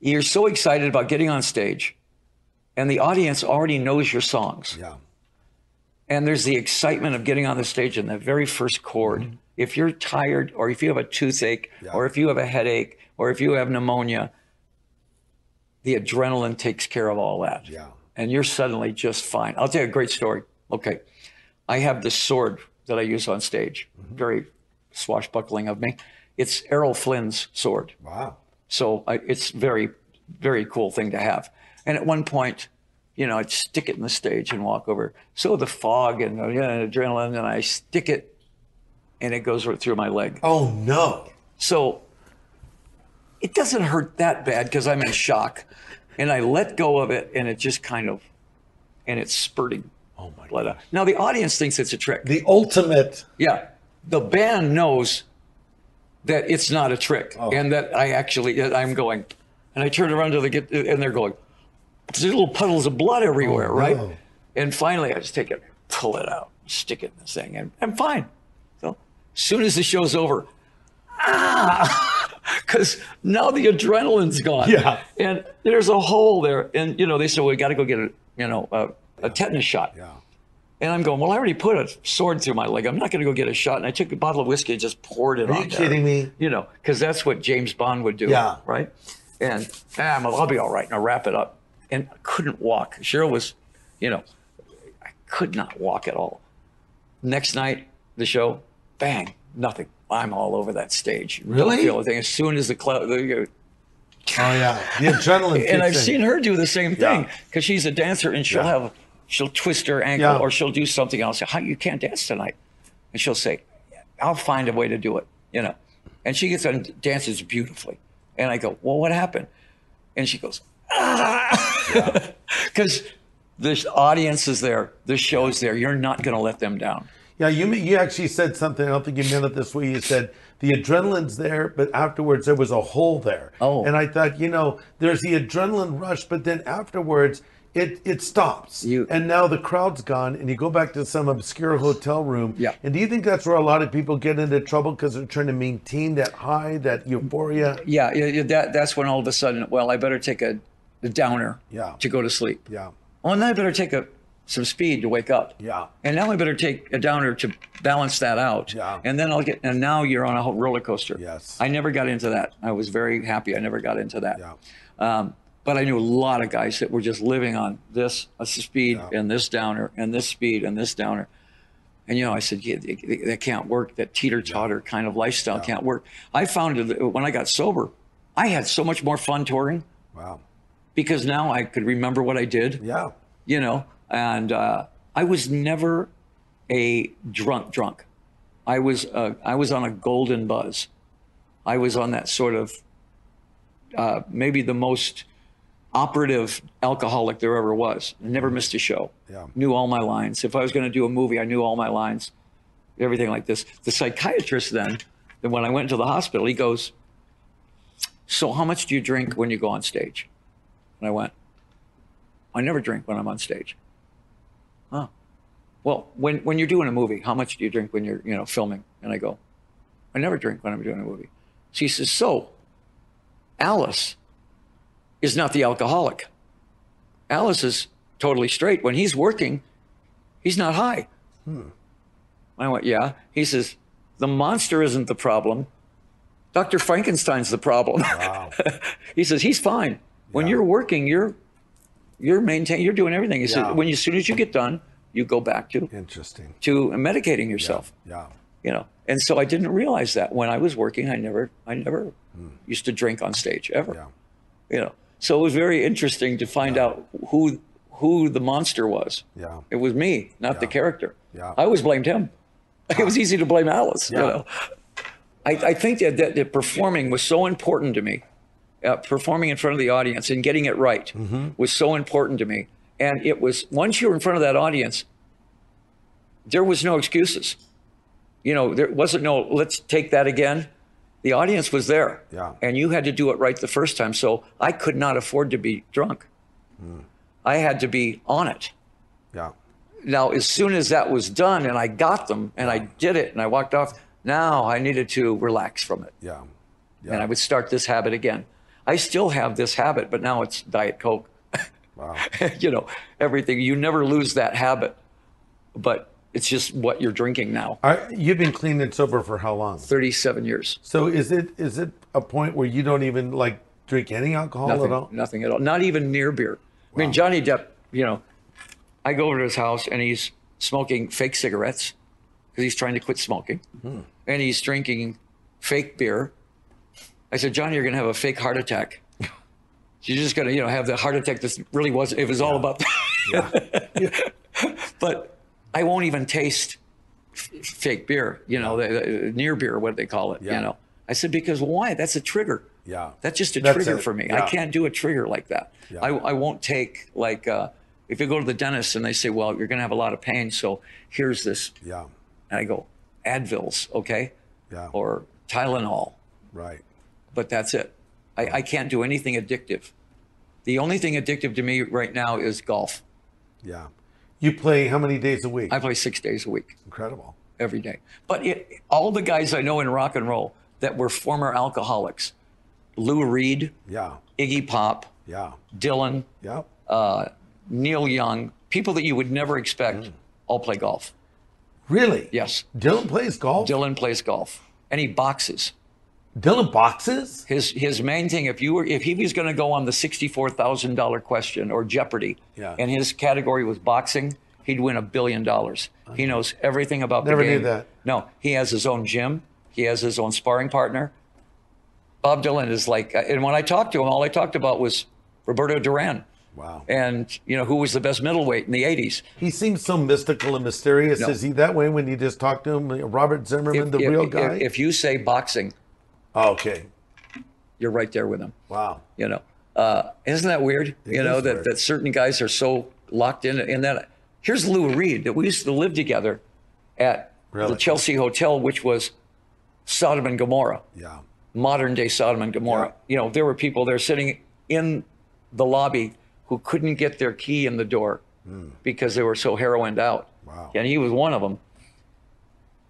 you're so excited about getting on stage, and the audience already knows your songs Yeah. and there's the excitement of getting on the stage in that very first chord. Mm-hmm. If you're tired, or if you have a toothache, Yeah. or if you have a headache, or if you have pneumonia, the adrenaline takes care of all that. Yeah. And you're suddenly just fine. I'll tell you a great story. Okay. I have this sword that I use on stage, mm-hmm. very swashbuckling of me. It's Errol Flynn's sword. Wow. So I, it's very, very cool thing to have. And at one point, you know, I'd stick it in the stage and walk over. So the fog and uh, yeah, adrenaline, and I stick it, and it goes right through my leg. Oh no. So it doesn't hurt that bad because I'm in shock, and I let go of it, and it just kind of, and it's spurting Oh my blood God. out. Now the audience thinks it's a trick. The ultimate. Yeah, the band knows that it's not a trick, Oh. and that I actually I'm going, and I turn around to the get, and they're going, little puddles of blood everywhere, Oh, right? no. And finally, I just take it, pull it out, stick it in this thing, and I'm fine. So, as soon as the show's over, ah, because now the adrenaline's gone. Yeah. and there's a hole there, and you know they said, well, we got to go get a, you know, a, a tetanus shot. Yeah. And I'm going, well, I already put a sword through my leg. I'm not going to go get a shot. And I took a bottle of whiskey and just poured it Are on you there. kidding me? You know, because that's what James Bond would do. Yeah. Right. And ah, I'll be all right. And I wrap it up. And I couldn't walk. Sheryl was, you know, I could not walk at all. Next night, the show, bang, nothing. I'm all over that stage. Really? feel thing. As soon as the cloud, the, Oh yeah, the adrenaline. and I've in. seen her do the same thing Yeah. because she's a dancer and she'll Yeah. have she'll twist her ankle Yeah. or she'll do something else. Say, How you can't dance tonight? And she'll say, "I'll find a way to do it," you know. And she gets on and dances beautifully. And I go, "Well, what happened?" And she goes, Because this audience is there, the show's there. You're not going to let them down. Yeah, you you actually said something. I don't think you meant it this way. You said the adrenaline's there, but afterwards there was a hole there. Oh. and I thought, you know, there's the adrenaline rush, but then afterwards it it stops. You- and now the crowd's gone, and you go back to some obscure hotel room. Yeah. And do you think that's where a lot of people get into trouble because they're trying to maintain that high, that euphoria? Yeah, yeah, yeah, that that's when all of a sudden, well, I better take a, a downer Yeah. to go to sleep. Yeah. Oh, and then I better take a some speed to wake up. Yeah. And now I better take a downer to balance that out. Yeah. And then I'll get. And now you're on a roller coaster. Yes. I never got into that. I was very happy. I never got into that. Yeah. Um, but I knew a lot of guys that were just living on this a speed and this downer and this speed and this downer. And you know, I said, yeah, that can't work. That teeter totter kind of lifestyle can't work. I found that when I got sober, I had so much more fun touring Wow. Because now I could remember what I did Yeah. you know, and uh, I was never a drunk drunk. I was uh, I was on a golden buzz. I was on that sort of uh, maybe the most operative alcoholic there ever was. I Never missed a show. Yeah. Knew all my lines. If I was going to do a movie, I knew all my lines. Everything like this. The psychiatrist then, then when I went to the hospital, he goes, "So how much do you drink when you go on stage?" And I went, I never drink when I'm on stage. Huh. Well, when, when you're doing a movie, how much do you drink when you're, you know, filming? And I go, I never drink when I'm doing a movie. She says, so Alice is not the alcoholic. Alice is totally straight. When he's working, he's not high. Hmm. I went, yeah. He says, the monster isn't the problem. Dr. Frankenstein's the problem. Wow. he says, he's fine. When Yeah. you're working, you're you're maintaining, you're doing everything. Yeah. said, when you, as soon as you get done, you go back to Interesting. to medicating yourself. Yeah. You know, and so I didn't realize that when I was working, I never, I never hmm. used to drink on stage ever. Yeah. You know, so it was very interesting to find out who who the monster was. Yeah. It was me, not the character. Yeah. I always blamed him. It was easy to blame Alice. You Yeah. know, I, I think that, that, that performing was so important to me. Uh, performing in front of the audience and getting it right Mm-hmm. was so important to me. And it was once you were in front of that audience, there was no excuses. You know, there wasn't no let's take that again. The audience was there, Yeah. and you had to do it right the first time. So I could not afford to be drunk. Hmm. I had to be on it Yeah. now as soon as that was done and i got them and i did it and i walked off now i needed to relax from it Yeah. and i would start this habit again i still have this habit but now it's diet coke. Wow. you know everything you never lose that habit but it's just what you're drinking now. Are, you've been clean and sober for how long? 37 years. So is it is it a point where you don't even like drink any alcohol nothing, at all? nothing at all. Not even near beer. I mean johnny depp you know i go over to his house and he's smoking fake cigarettes because he's trying to quit smoking. Hmm. And he's drinking fake beer i said johnny you're going to have a fake heart attack you're just going to you know have the heart attack This really was it was all about that. but i won't even taste f- fake beer you know the, the near beer what they call it Yeah. you know i said because why that's a trigger Yeah. that's just a That's trigger it. for me. Yeah. I can't do a trigger like that. Yeah. I, I won't take like uh, if you go to the dentist and they say, "Well, you're going to have a lot of pain, so here's this," Yeah. and I go, "Advils, okay, Yeah. or Tylenol," right. But that's it. I, I can't do anything addictive. The only thing addictive to me right now is golf. Yeah. You play how many days a week? I play six days a week, Incredible. every day. But it, all the guys I know in rock and roll that were former alcoholics, Lou Reed, Yeah. Iggy Pop, Yeah. Dylan, Yeah. uh, Neil Young, people that you would never expect all play golf. Really? Yes. Dylan plays golf. Dylan plays golf and he boxes. Dylan boxes. His his main thing, if you were if he was going to go on the sixty four thousand dollar question or Jeopardy, Yeah. and his category was boxing, he'd win a billion dollars. He knows everything about Never the knew that. No, he has his own gym. He has his own sparring partner. Bob Dylan is like, uh, and when I talked to him, all I talked about was Roberto Duran, Wow. and you know who was the best middleweight in the '80s. He seems so mystical and mysterious. No. Is he that way when you just talk to him? Robert Zimmerman, the If- real guy. If you say boxing, okay. you're right there with him. Wow. You know, uh, isn't that weird? you know that weird. that certain guys are so locked in in that. Here's Lou Reed that we used to live together at Really? the Chelsea Hotel, which was Sodom and Gomorrah, Yeah. modern day Sodom and Gomorrah. You know, there were people there sitting in the lobby who couldn't get their key in the door because they were so heroined out. Wow. And he was one of them.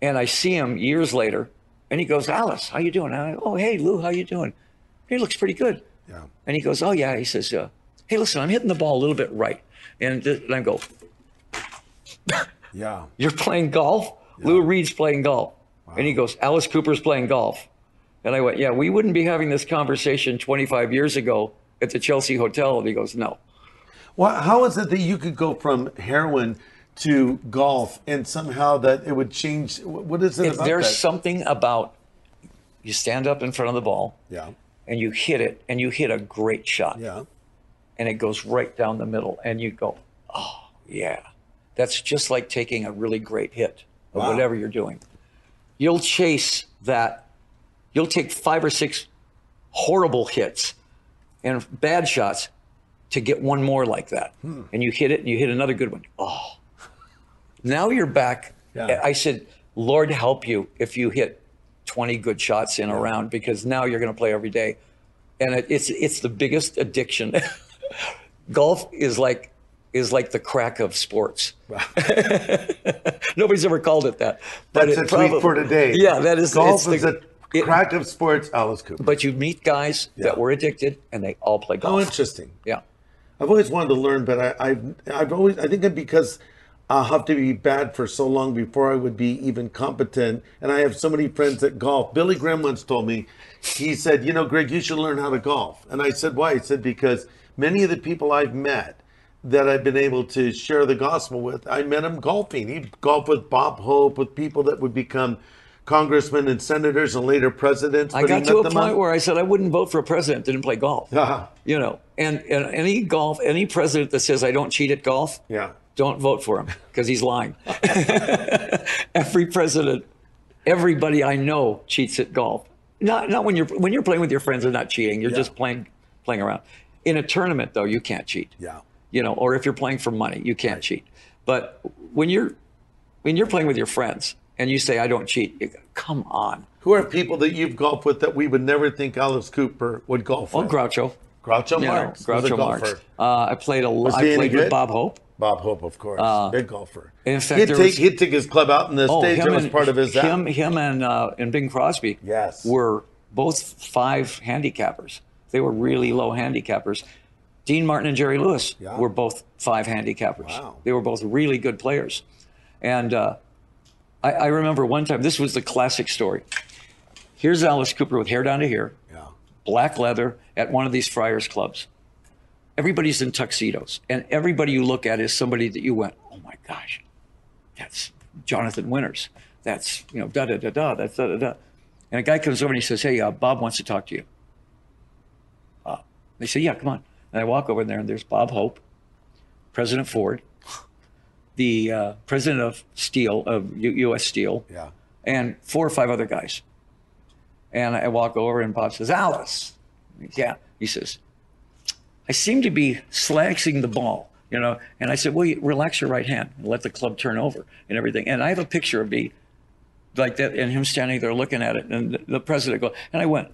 And I see him years later, and he goes, "Alice, how you doing?" I, "Oh, hey, Lou, how you doing?" He looks pretty good. Yeah. And he goes, "Oh yeah." He says, uh, "Hey, listen, I'm hitting the ball a little bit right." And, th- and I go, Yeah. "You're playing golf?" Lou Reed's playing golf, Wow. and he goes, "Alice Cooper's playing golf." And I went, "Yeah, we wouldn't be having this conversation 25 years ago at the Chelsea Hotel." And he goes, "No." Well, how is it that you could go from heroin to golf and somehow that it would change? What is it If about there's that? something about you stand up in front of the ball yeah. and you hit it, and you hit a great shot. Yeah. and it goes right down the middle and you go oh yeah that's just like taking a really great hit of Wow. whatever you're doing you'll chase that you'll take five or six horrible hits and bad shots to get one more like that Hmm. and you hit it and you hit another good one oh now you're back Yeah. i said lord help you if you hit 20 good shots in a round because now you're going to play every day and it, it's it's the biggest addiction. Golf is like is like the crack of sports. Nobody's ever called it that. But That's it a tweet probably- for today. Yeah, that is golf it's the- is a it- crack of sports. Alice Cooper. But you meet guys Yeah. that were addicted, and they all play How golf. interesting. yeah, I've always wanted to learn, but I, I've I've always I think that because I'll have to be bad for so long before I would be even competent. And I have so many friends that golf. Billy Graham once told me, he said, you know, Greg, you should learn how to golf. And I said, why? He said, because many of the people I've met that I've been able to share the gospel with, I met him golfing. He golfed with Bob Hope, with people that would become congressmen and senators and later presidents. I got to a point on- where I said I wouldn't vote for a president that didn't play golf. Ah, You know, and, and any golf, any president that says I don't cheat at golf, yeah. Don't vote for him because he's lying. Every president, everybody I know cheats at golf. Not not when you're when you're playing with your friends and not cheating. You're Yeah. just playing playing around. In a tournament though, you can't cheat. Yeah. You know, or if you're playing for money, you can't cheat. But when you're when you're playing with your friends and you say I don't cheat, go, come on. Who are people that you've golfed with that we would never think Alice Cooper would golf Well, with? Groucho. Groucho You Marx. was Groucho. Marx. Uh, I played a lot. he I played with good? Bob Hope. Bob Hope, of course, big golfer. Uh, in fact, he'd take, was- he'd take his club out in the stage. That was part of his him, act. him and uh, and Bing Crosby. Yes. were both five handicappers. They were really low handicappers. Dean Martin and Jerry Lewis Yeah. were both five handicappers. Wow. They were both really good players. And uh, I, I remember one time. This was the classic story. Here's Alice Cooper with hair down to here, Yeah. Black leather at one of these friars clubs. Everybody's in tuxedos, and everybody you look at is somebody that you went, "Oh my gosh, that's Jonathan Winters. That's you know da da da da. That's da da da." And a guy comes over and he says, "Hey, uh, Bob wants to talk to you." Uh, they say, "Yeah, come on." And I walk over there, and there's Bob Hope, President Ford, the uh, president of Steel of U- U.S. Steel, Yeah. and four or five other guys. And I walk over, and Bob says, "Alice." Yeah. He says, I seem to be slashing the ball, you know. And I said, Well, you relax your right hand and let the club turn over and everything. And I have a picture of me like that and him standing there looking at it. And the, the president goes, and I went,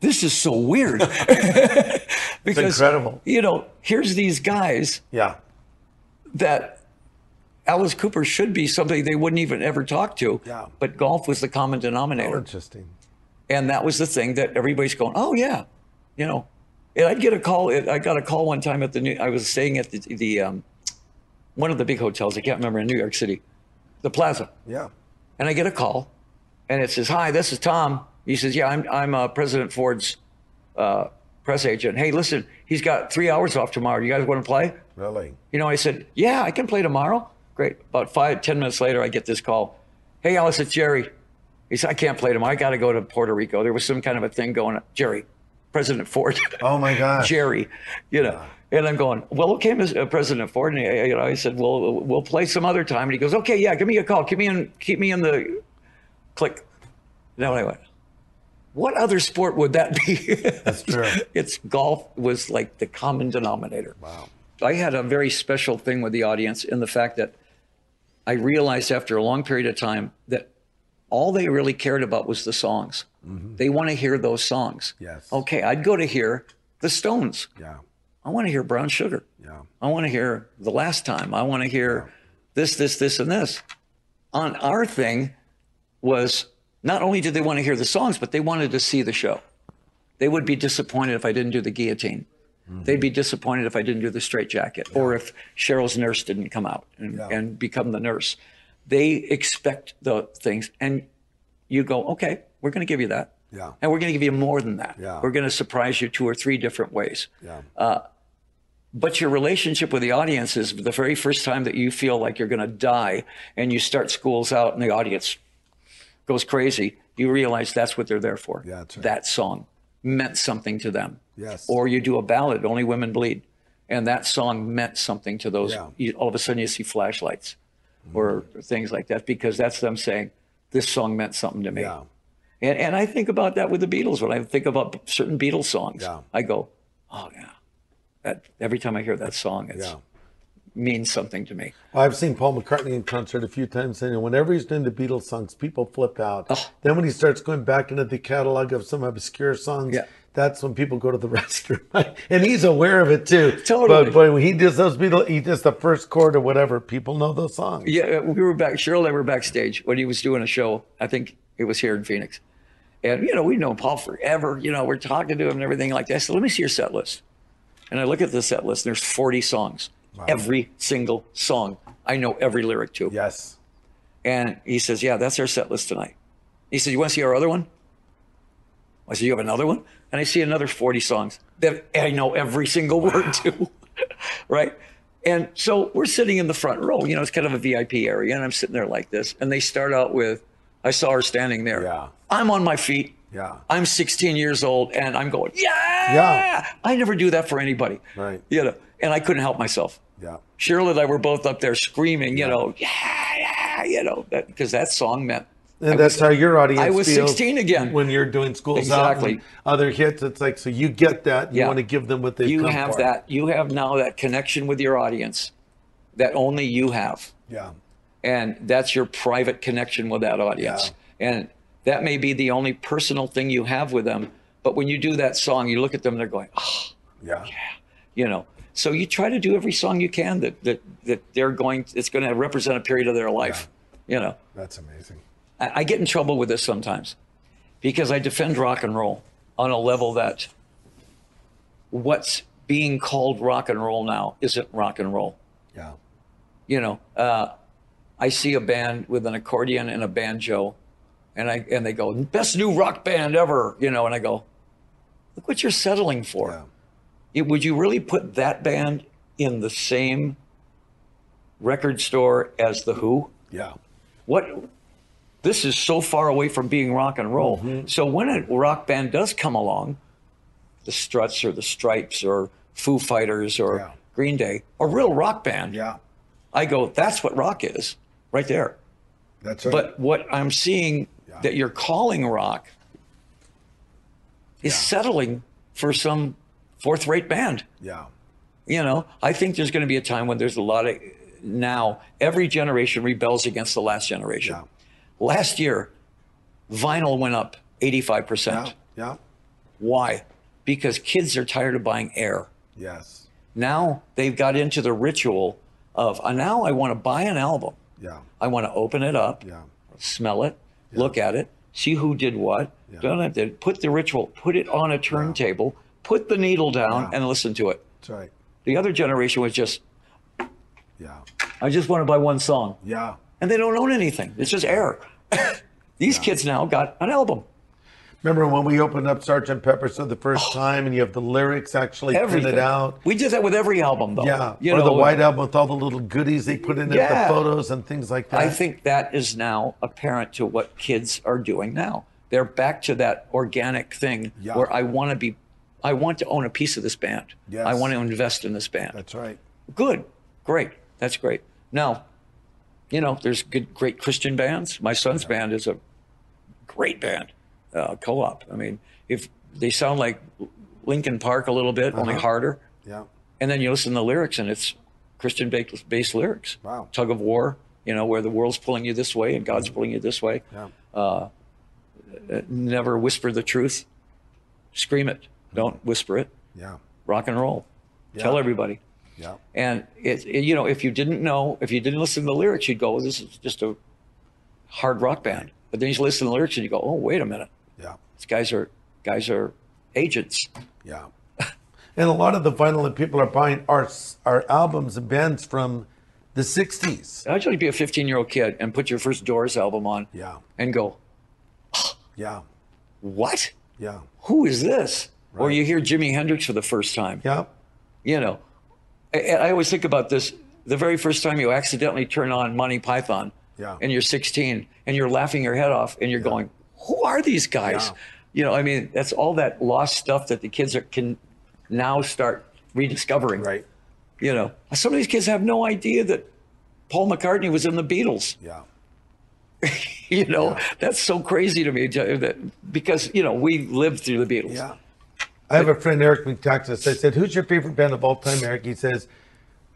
This is so weird. because, incredible. You know, here's these guys Yeah. that Alice Cooper should be somebody they wouldn't even ever talk to. Yeah. But golf was the common denominator. Oh, interesting. And that was the thing that everybody's going, oh yeah, you know. And I'd get a call. I got a call one time at the new. I was staying at the the um, one of the big hotels. I can't remember in New York City, the Plaza. Yeah. And I get a call, and it says, "Hi, this is Tom." He says, "Yeah, I'm I'm uh, President Ford's uh, press agent. Hey, listen, he's got three hours off tomorrow. You guys want to play?" Really? You know, I said, "Yeah, I can play tomorrow." Great. About five ten minutes later, I get this call. Hey, Alice, it's Jerry. He said, "I can't play tomorrow. I got to go to Puerto Rico. There was some kind of a thing going on." Jerry, President Ford. Oh my God. Jerry, you know. And I'm going, well, okay, Mr. uh, President Ford. And I, you know, I said, well, we'll play some other time. And he goes, okay, yeah, give me a call. Keep me in, keep me in the click. Now I went, what other sport would that be? That's true. it's golf was like the common denominator. Wow. I had a very special thing with the audience in the fact that I realized after a long period of time that all they really cared about was the songs. Mm-hmm. They want to hear those songs. Yes. Okay, I'd go to hear the Stones. Yeah. I want to hear Brown Sugar. Yeah. I want to hear the last time. I want to hear this, this, this, and this. On our thing was not only did they want to hear the songs, but they wanted to see the show. They would be disappointed if I didn't do the guillotine. They'd be disappointed if I didn't do the straight jacket or if Sheryl's nurse didn't come out and, Yeah. and become the nurse. They expect the things. And you go, okay, we're going to give you that. Yeah. And we're going to give you more than that. Yeah. We're going to surprise you two or three different ways. Yeah. Uh, but your relationship with the audience is the very first time that you feel like you're going to die and you start schools out and the audience goes crazy, you realize that's what they're there for. Yeah, right. That song meant something to them. Yes. Or you do a ballad, Only Women Bleed, and that song meant something to those. Yeah. You, all of a sudden you see flashlights or mm-hmm. things like that because that's them saying, this song meant something to me. Yeah. And, and I think about that with the Beatles. When I think about certain Beatles songs, Yeah. I go, oh, yeah. That, every time I hear that song, it Yeah. means something to me. I've seen Paul McCartney in concert a few times, and whenever he's doing the Beatles songs, people flip out. Oh. Then when he starts going back into the catalog of some obscure songs, Yeah. That's when people go to the restroom. and he's aware of it too. Totally. But, but he does those Beatles, he does the first chord or whatever, people know those songs. Yeah, we were back. Sheryl and I were backstage when he was doing a show. I think it was here in Phoenix. And, you know, we've known Paul forever. You know, we're talking to him and everything like that. I said, let me see your set list. And I look at the set list, and there's 40 songs. Every single song I know every lyric to. Yes. And he says, Yeah, that's our set list tonight. He said, You want to see our other one? I said, You have another one? And I see another 40 songs that I know every single word to. right? And so we're sitting in the front row. You know, it's kind of a VIP area. And I'm sitting there like this. And they start out with, I saw her standing there. Yeah. I'm on my feet. Yeah. I'm 16 years old and I'm going, yeah. Yeah. I never do that for anybody. Right. You know, and I couldn't help myself. Yeah. Sheryl and I were both up there screaming, you know, yeah, yeah, you know, that because that song meant. And I that's was- how your audience I was feels 16 again. when you're doing schools out Exactly. and other hits. It's like so you get that. You Yeah. want to give them what they You have for. that. You have now that connection with your audience that only you have, Yeah. and that's your private connection with that audience, and that may be the only personal thing you have with them. But when you do that song, you look at them, they're going, oh, Yeah. yeah, you know. So you try to do every song you can that that that they're going. It's going to represent a period of their life, Yeah. you know. That's amazing. I, I get in trouble with this sometimes because I defend rock and roll on a level that what's being called rock and roll now isn't rock and roll. Yeah. You know, uh, I see a band with an accordion and a banjo, and I and they go best new rock band ever. You know, and I go, look what you're settling for. Yeah. It- would you really put that band in the same record store as the Who? Yeah. what this is so far away from being rock and roll. Mm-hmm. So when a rock band does come along, the Struts or the Stripes or Foo Fighters or Yeah. Green Day, a real rock band, Yeah. I go, that's what rock is, right there. That's right. But what I'm seeing Yeah. that you're calling rock is Yeah. settling for some fourth-rate band. yeah. You know, I think there's going to be a time when there's a lot of now every generation rebels against the last generation. Yeah. Last year, vinyl went up 85%. Yeah. Yeah. Why? Because kids are tired of buying air. Yes. Now they've got into the ritual of uh, now I want to buy an album. Yeah. I want to open it up, Yeah. smell it, yeah. look at it, see who did what. Don't have to put the ritual, put it on a turntable, put the needle down, Yeah. and listen to it. That's right. The other generation was just Yeah. I just want to buy one song. Yeah. And they don't own anything. It's just air. These kids now got an album. Remember when we opened up Sergeant Pepper for the first oh. time and you have the lyrics actually Oh. Everything. printed out? We did that with every album, though. Yeah. You or know, the white album with all the little goodies they put in it, the photos and things like that. I think that is now apparent to what kids are doing now. They're back to that organic thing Yeah. where I want to be, I want to own a piece of this band. Yes. I want to invest in this band. That's right. Good, great, that's great. Now, you know, there's good, great Christian bands. My son's band is a great band, uh, co-op. I mean, if they sound like Linkin Park a little bit, only Uh-huh. harder, Yeah. and then you listen to the lyrics and it's Christian based lyrics. Wow. Tug of war, you know, where the world's pulling you this way and God's pulling you this way. Yeah. Uh, never whisper the truth. Scream it. Don't whisper it. Yeah. Rock and roll. Tell everybody. Yeah. And it, it- you know, if you didn't know, if you didn't listen to the lyrics, you'd go, "This is just a hard rock band." But then you listen to the lyrics and you go, "Oh, wait a minute, Yeah. these guys are guys are agents." Yeah. and a lot of the vinyl that people are buying are are albums and bands from the 60s. Imagine you be a 15 year old kid and put your first Doors album on, Yeah. and go, Yeah. "What? Yeah. Who is this?" Or you hear Jimi Hendrix for the first time. Yeah. You know, I, I always think about this: the very first time you accidentally turn on Monty Python, Yeah. and you're 16, and you're laughing your head off, and you're going, "Who are these guys?" Yeah. You know, I mean, that's all that lost stuff that the kids are, can now start rediscovering. Right. You know, some of these kids have no idea that Paul McCartney was in the Beatles. Yeah. You know, that's so crazy to me that, because you know we lived through the Beatles. Yeah. I have a friend, Eric Metaxas. I said, Who's your favorite band of all time, Eric? He says,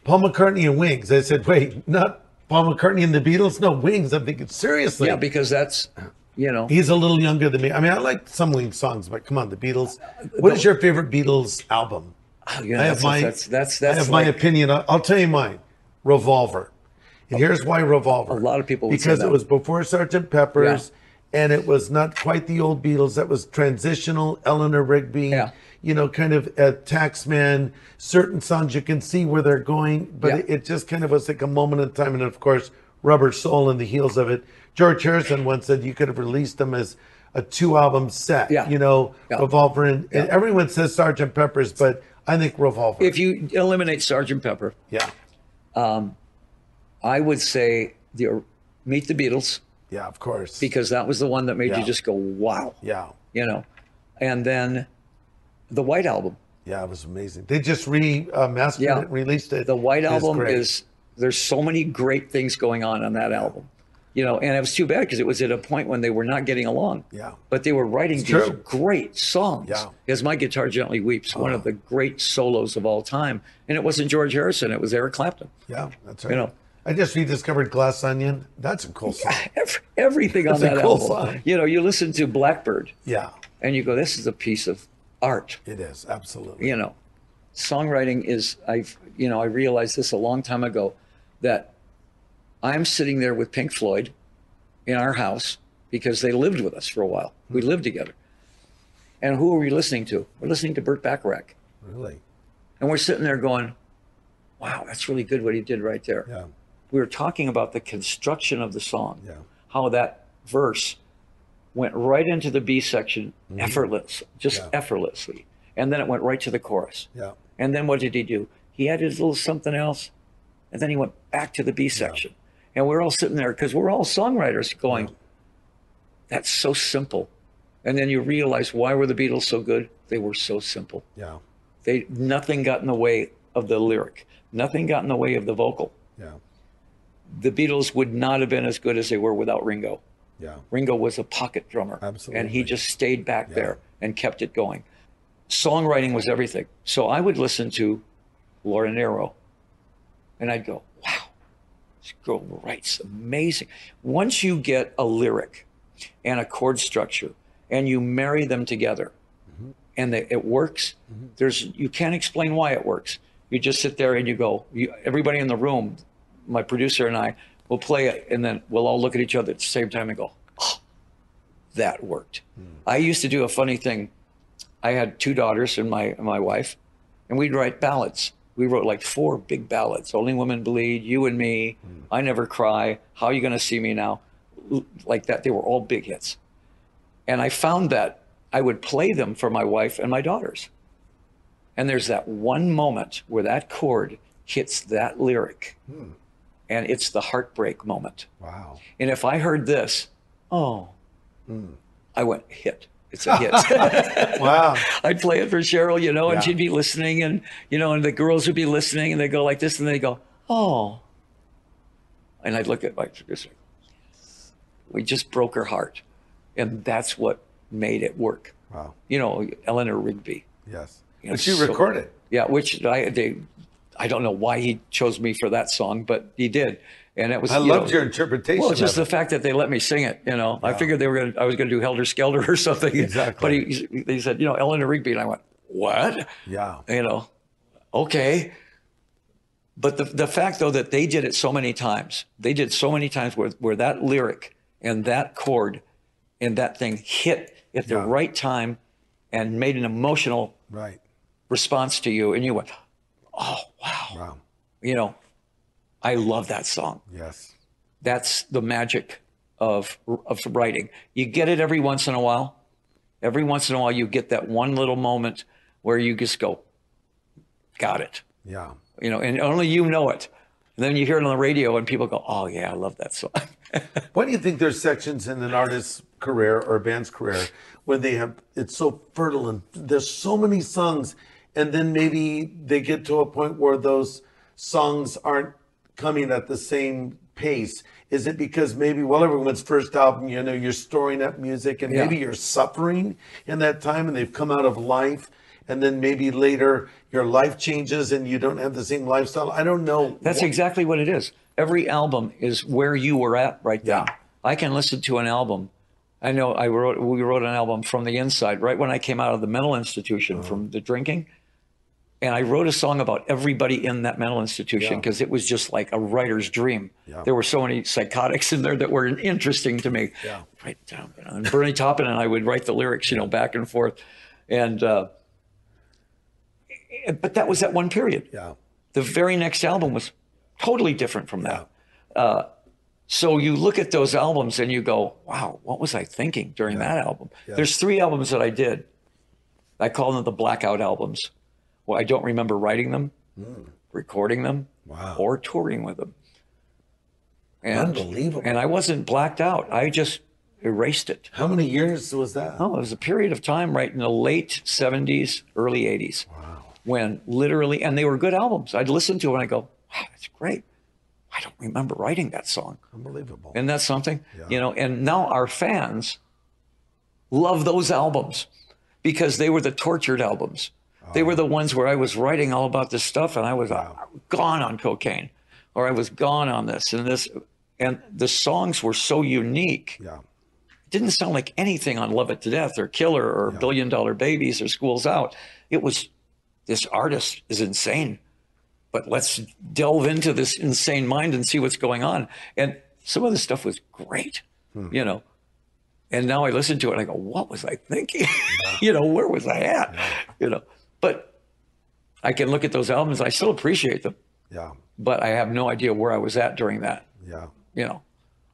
Paul McCartney and Wings. I said, Wait, not Paul McCartney and the Beatles? No, Wings. I'm thinking, seriously. Yeah, because that's you know He's a little younger than me. I mean, I like some Wings songs, but come on, the Beatles. What is your favorite Beatles album? Oh, you know, I that's, have my, that's that's I that's have my opinion. I'll, tell you mine. Revolver. And here's why Revolver. A lot of people would say because it was before Sergeant Pepper's, and it was not quite the old Beatles. That was transitional. Eleanor Rigby. Yeah. You know, kind of a taxman. Certain songs you can see where they're going, but Yeah. it, it just kind of was like a moment in time. And of course, Rubber Soul in the heels of it. George Harrison once said you could have released them as a two album set. Yeah. You know. Revolver and, and everyone says Sergeant Pepper's, but I think Revolver. if you eliminate Sergeant Pepper, yeah. um, I would say the Meet the Beatles Yeah, of course. because that was the one that made Yeah. you just go wow, yeah. you know, and then the White Album. Yeah, it was amazing. They just remastered uh, Yeah. it, released it. The White It's Album great. is there's so many great things going on on that album, you know, and it was too bad because it was at a point when they were not getting along. Yeah. But they were writing these true. great songs. Yeah. As My Guitar Gently Weeps, one of the great solos of all time. And it wasn't George Harrison, it was Eric Clapton. Yeah, that's right. You know. I just rediscovered Glass Onion. That's a cool song. Every, everything on That's a that cool album. song. You know, you listen to Blackbird Yeah, and you go, this is a piece of art. it is absolutely. You know, songwriting is, I've, you know, I realized this a long time ago that I'm sitting there with Pink Floyd in our house because they lived with us for a while. We Hmm. lived together. And who are we listening to? We're listening to Burt Bacharach. Really. And we're sitting there going, wow, that's really good what he did right there. Yeah, We were talking about the construction of the song, yeah, how that verse went right into the B section effortless, just Mm-hmm. Yeah. effortlessly. And then it went right to the chorus. yeah, And then what did he do? He added a little something else, and then he went back to the B section. And we're all sitting there because we're all songwriters going, that's so simple. And then you realize why were the Beatles so good? They were so simple. yeah, They nothing got in the way of the lyric. Nothing got in the way of the vocal. yeah, The Beatles would not have been as good as they were without Ringo. yeah. Ringo was a pocket drummer. Absolutely. And he just stayed back there and kept it going. Songwriting was everything. So I would listen to Laura Nyro and I'd go, wow, this girl writes amazing. Once you get a lyric and a chord structure and you marry them together mm-hmm. and they, it works, mm-hmm. there's you can't explain why it works. You just sit there and you go, you, everybody in the room, my producer and I, will play it and then we'll all look at each other at the same time and go, oh, that worked. I used to do a funny thing. I had two daughters and my my wife, and we'd write ballads. we wrote like four big ballads only women bleed you and me i never cry how are you to see me now like that they were all big hits and i found that i would play them for my wife and my daughters and there's that one moment where that chord hits that lyric hmm. And it's the heartbreak moment Wow. and if i heard this oh hmm. i went hit it's a hit Wow. I'd play it for Sheryl, you know, and Yeah. she'd be listening, and you know, and the girls would be listening, and they go like this, and they go, "Oh," and I'd look at my producer. We just broke her heart, and that's what made it work. Wow. You know, Eleanor Rigby. Yes. You know, you so- recorded. Yeah, which I they, I don't know why he chose me for that song, but he did, and it was. I you loved know, your interpretation. well, it's just the fact that they let me sing it. You know, I figured they were going. to I was going to do Helter Skelter or something. Exactly. But he, he said, you know, Eleanor Rigby, and I went, what? Yeah. You know, okay. But the the fact though that they did it so many times, they did so many times where where that lyric and that chord and that thing hit at the Yeah. right time and made an emotional Right. response to you, and you went, oh wow, Wow. you know, I love that song Yes. that's the magic of of writing. You get it every once in a while. Every once in a while, you get that one little moment where you just go, "Got it," Yeah. you know, and only you know it. And then you hear it on the radio, and people go, "Oh yeah, I love that song." Why do you think there's sections in an artist's career or a band's career when they have it's so fertile and there's so many songs, and then maybe they get to a point where those songs aren't coming at the same pace? Is it because maybe well everyone's first album, you know, you're storing up music and Yeah. maybe you're suffering in that time and they've come out of life and then maybe later your life changes and you don't have the same lifestyle. I don't know. That's exactly what it is. Every album is where you were at right now. Yeah. I can listen to an album. I know I wrote we wrote an album from the inside right when I came out of the mental institution Uh-huh. from the drinking. And I wrote a song about everybody in that mental institution Yeah. because it was just like a writer's dream. Yeah. There were so many psychotics in there that were interesting to me. Yeah. Write down. you know. And Bernie Taupin and I would write the lyrics, you know, back and forth. And uh, but that was that one period Yeah. the very next album was totally different from that. Uh, so you look at those albums and you go, wow, what was I thinking during that album? There's three albums that I did. I call them the blackout albums. Well, I don't remember writing them, hmm. recording them, Wow. or touring with them. And, Unbelievable. And I wasn't blacked out. I just erased it. How many years was that? Oh, it was a period of time right in the late 70s, early 80s. Wow. When literally, and they were good albums. I'd listen to it and I go, wow, that's great. I don't remember writing that song. Unbelievable. And that's that something? You know, and now our fans love those albums because they were the tortured albums. They were the ones where I was writing all about this stuff and I was uh, gone on cocaine or I was gone on this and this. And the songs were so unique yeah. didn't sound like anything on Love It to Death or Killer or Billion Dollar Babies or Schools Out. It was this artist is insane, but let's delve into this insane mind and see what's going on. And some of the stuff was great, you know. And now I listen to it and I go, what was I thinking? you know, where was I at? You know, but I can look at those albums. I still appreciate them, Yeah. but I have no idea where I was at during that. Yeah. You know,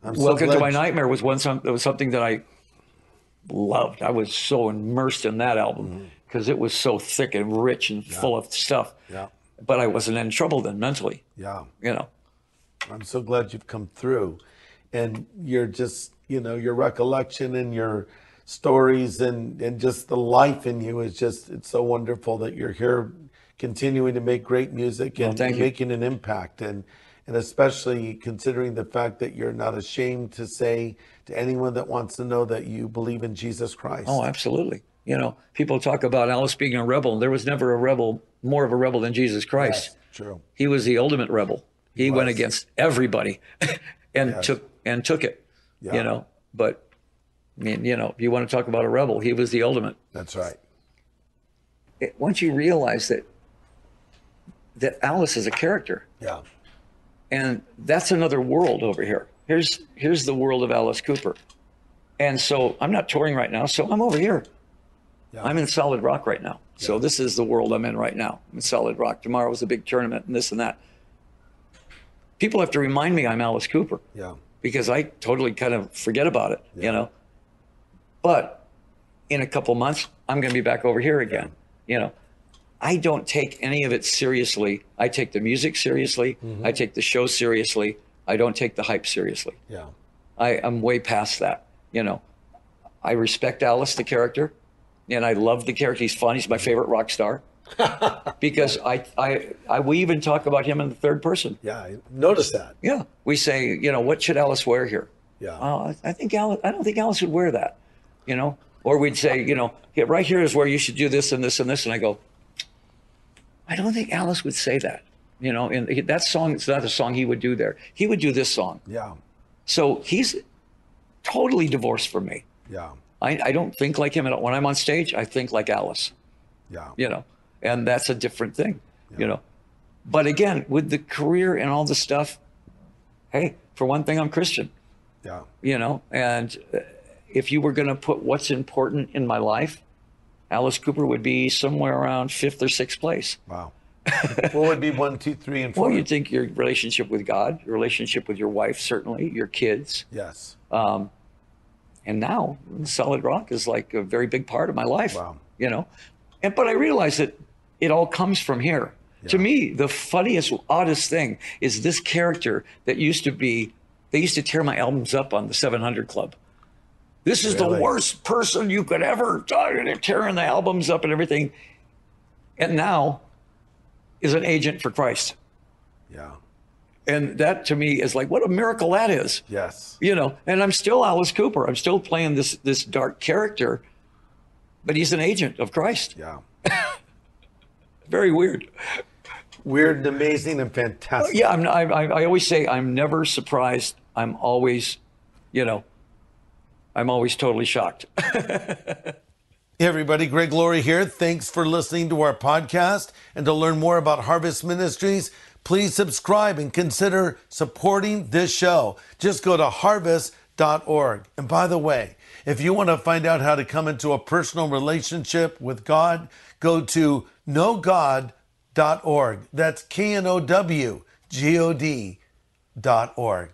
I'm so to My Nightmare was one some, it was something that I loved. I was so immersed in that album mm-hmm. because it was so thick and rich and full of stuff. Yeah. But I wasn't in trouble then mentally, Yeah. you know. I'm so glad you've come through. And you're just, you know, your recollection and your stories and, and just the life in you is just, it's so wonderful that you're here continuing to make great music and you. making an impact. And, and especially considering the fact that you're not ashamed to say to anyone that wants to know that you believe in Jesus Christ. Oh, absolutely. You know, people talk about Alice being a rebel. And there was never a rebel, more of a rebel than Jesus Christ. True. He was the ultimate rebel. He went against everybody and took and took it. Yeah. You know, but I mean, you know, if you want to talk about a rebel, he was the ultimate. That's right. it, once you realize that that Alice is a character, Yeah. and that's another world over here. Here's here's the world of Alice Cooper, and so I'm not touring right now, so I'm over here, Yeah. I'm in solid rock right now. So this is the world I'm in right now. I'm in solid rock. Tomorrow's a big tournament and this and that. People have to remind me I'm Alice Cooper Yeah. because I totally kind of forget about it, you know. But in a couple months, I'm going to be back over here again, you know. I don't take any of it seriously. I take the music seriously. Mm-hmm. I take the show seriously. I don't take the hype seriously. Yeah. I, I'm way past that. You know, I respect Alice, the character, and I love the character. He's fun. He's my favorite rock star because I, I, I, we even talk about him in the third person. Yeah. I noticed that. Yeah, we say, you know, what should Alice wear here? Yeah. Oh, I- I think Alice. I don't think Alice would wear that. You know, or we'd say, you know, "Yeah, right here is where you should do this and this and this, and I go, I don't think Alice would say that. You know, and that song is not a song he would do there. He would do this song. yeah. So he's totally divorced from me. Yeah. I, I don't think like him at all. When I'm on stage, I think like Alice, Yeah. you know, and that's a different thing, yeah. you know. But again, with the career and all the stuff, hey, for one thing, I'm Christian, Yeah. you know, and uh, if you were going to put what's important in my life, Alice Cooper would be somewhere around fifth or sixth place. Wow. what would be one, two, three, and four? Well, you'd think your relationship with God, your relationship with your wife, certainly, your kids, yes. Um, and now solid rock is like a very big part of my life Wow. you know and but i realize that it all comes from here to me the funniest oddest thing is this character that used to be they used to tear my albums up on the 700 club this is Really? the worst person you could ever they're tearing the albums up and everything and now is an agent for christ Yeah. and that to me is like what a miracle that is Yes. you know and i'm still alice cooper i'm still playing this this dark character but he's an agent of christ Yeah. very weird Weird and amazing and fantastic. yeah i'm I, I I always say i'm never surprised i'm always you know i'm always totally shocked Hey everybody, Greg Laurie here. Thanks for listening to our podcast. And to learn more about Harvest Ministries, please subscribe and consider supporting this show. Just go to harvest.org. And by the way, if you want to find out how to come into a personal relationship with God, go to knowgod.org. That's K N O W G O D dot org.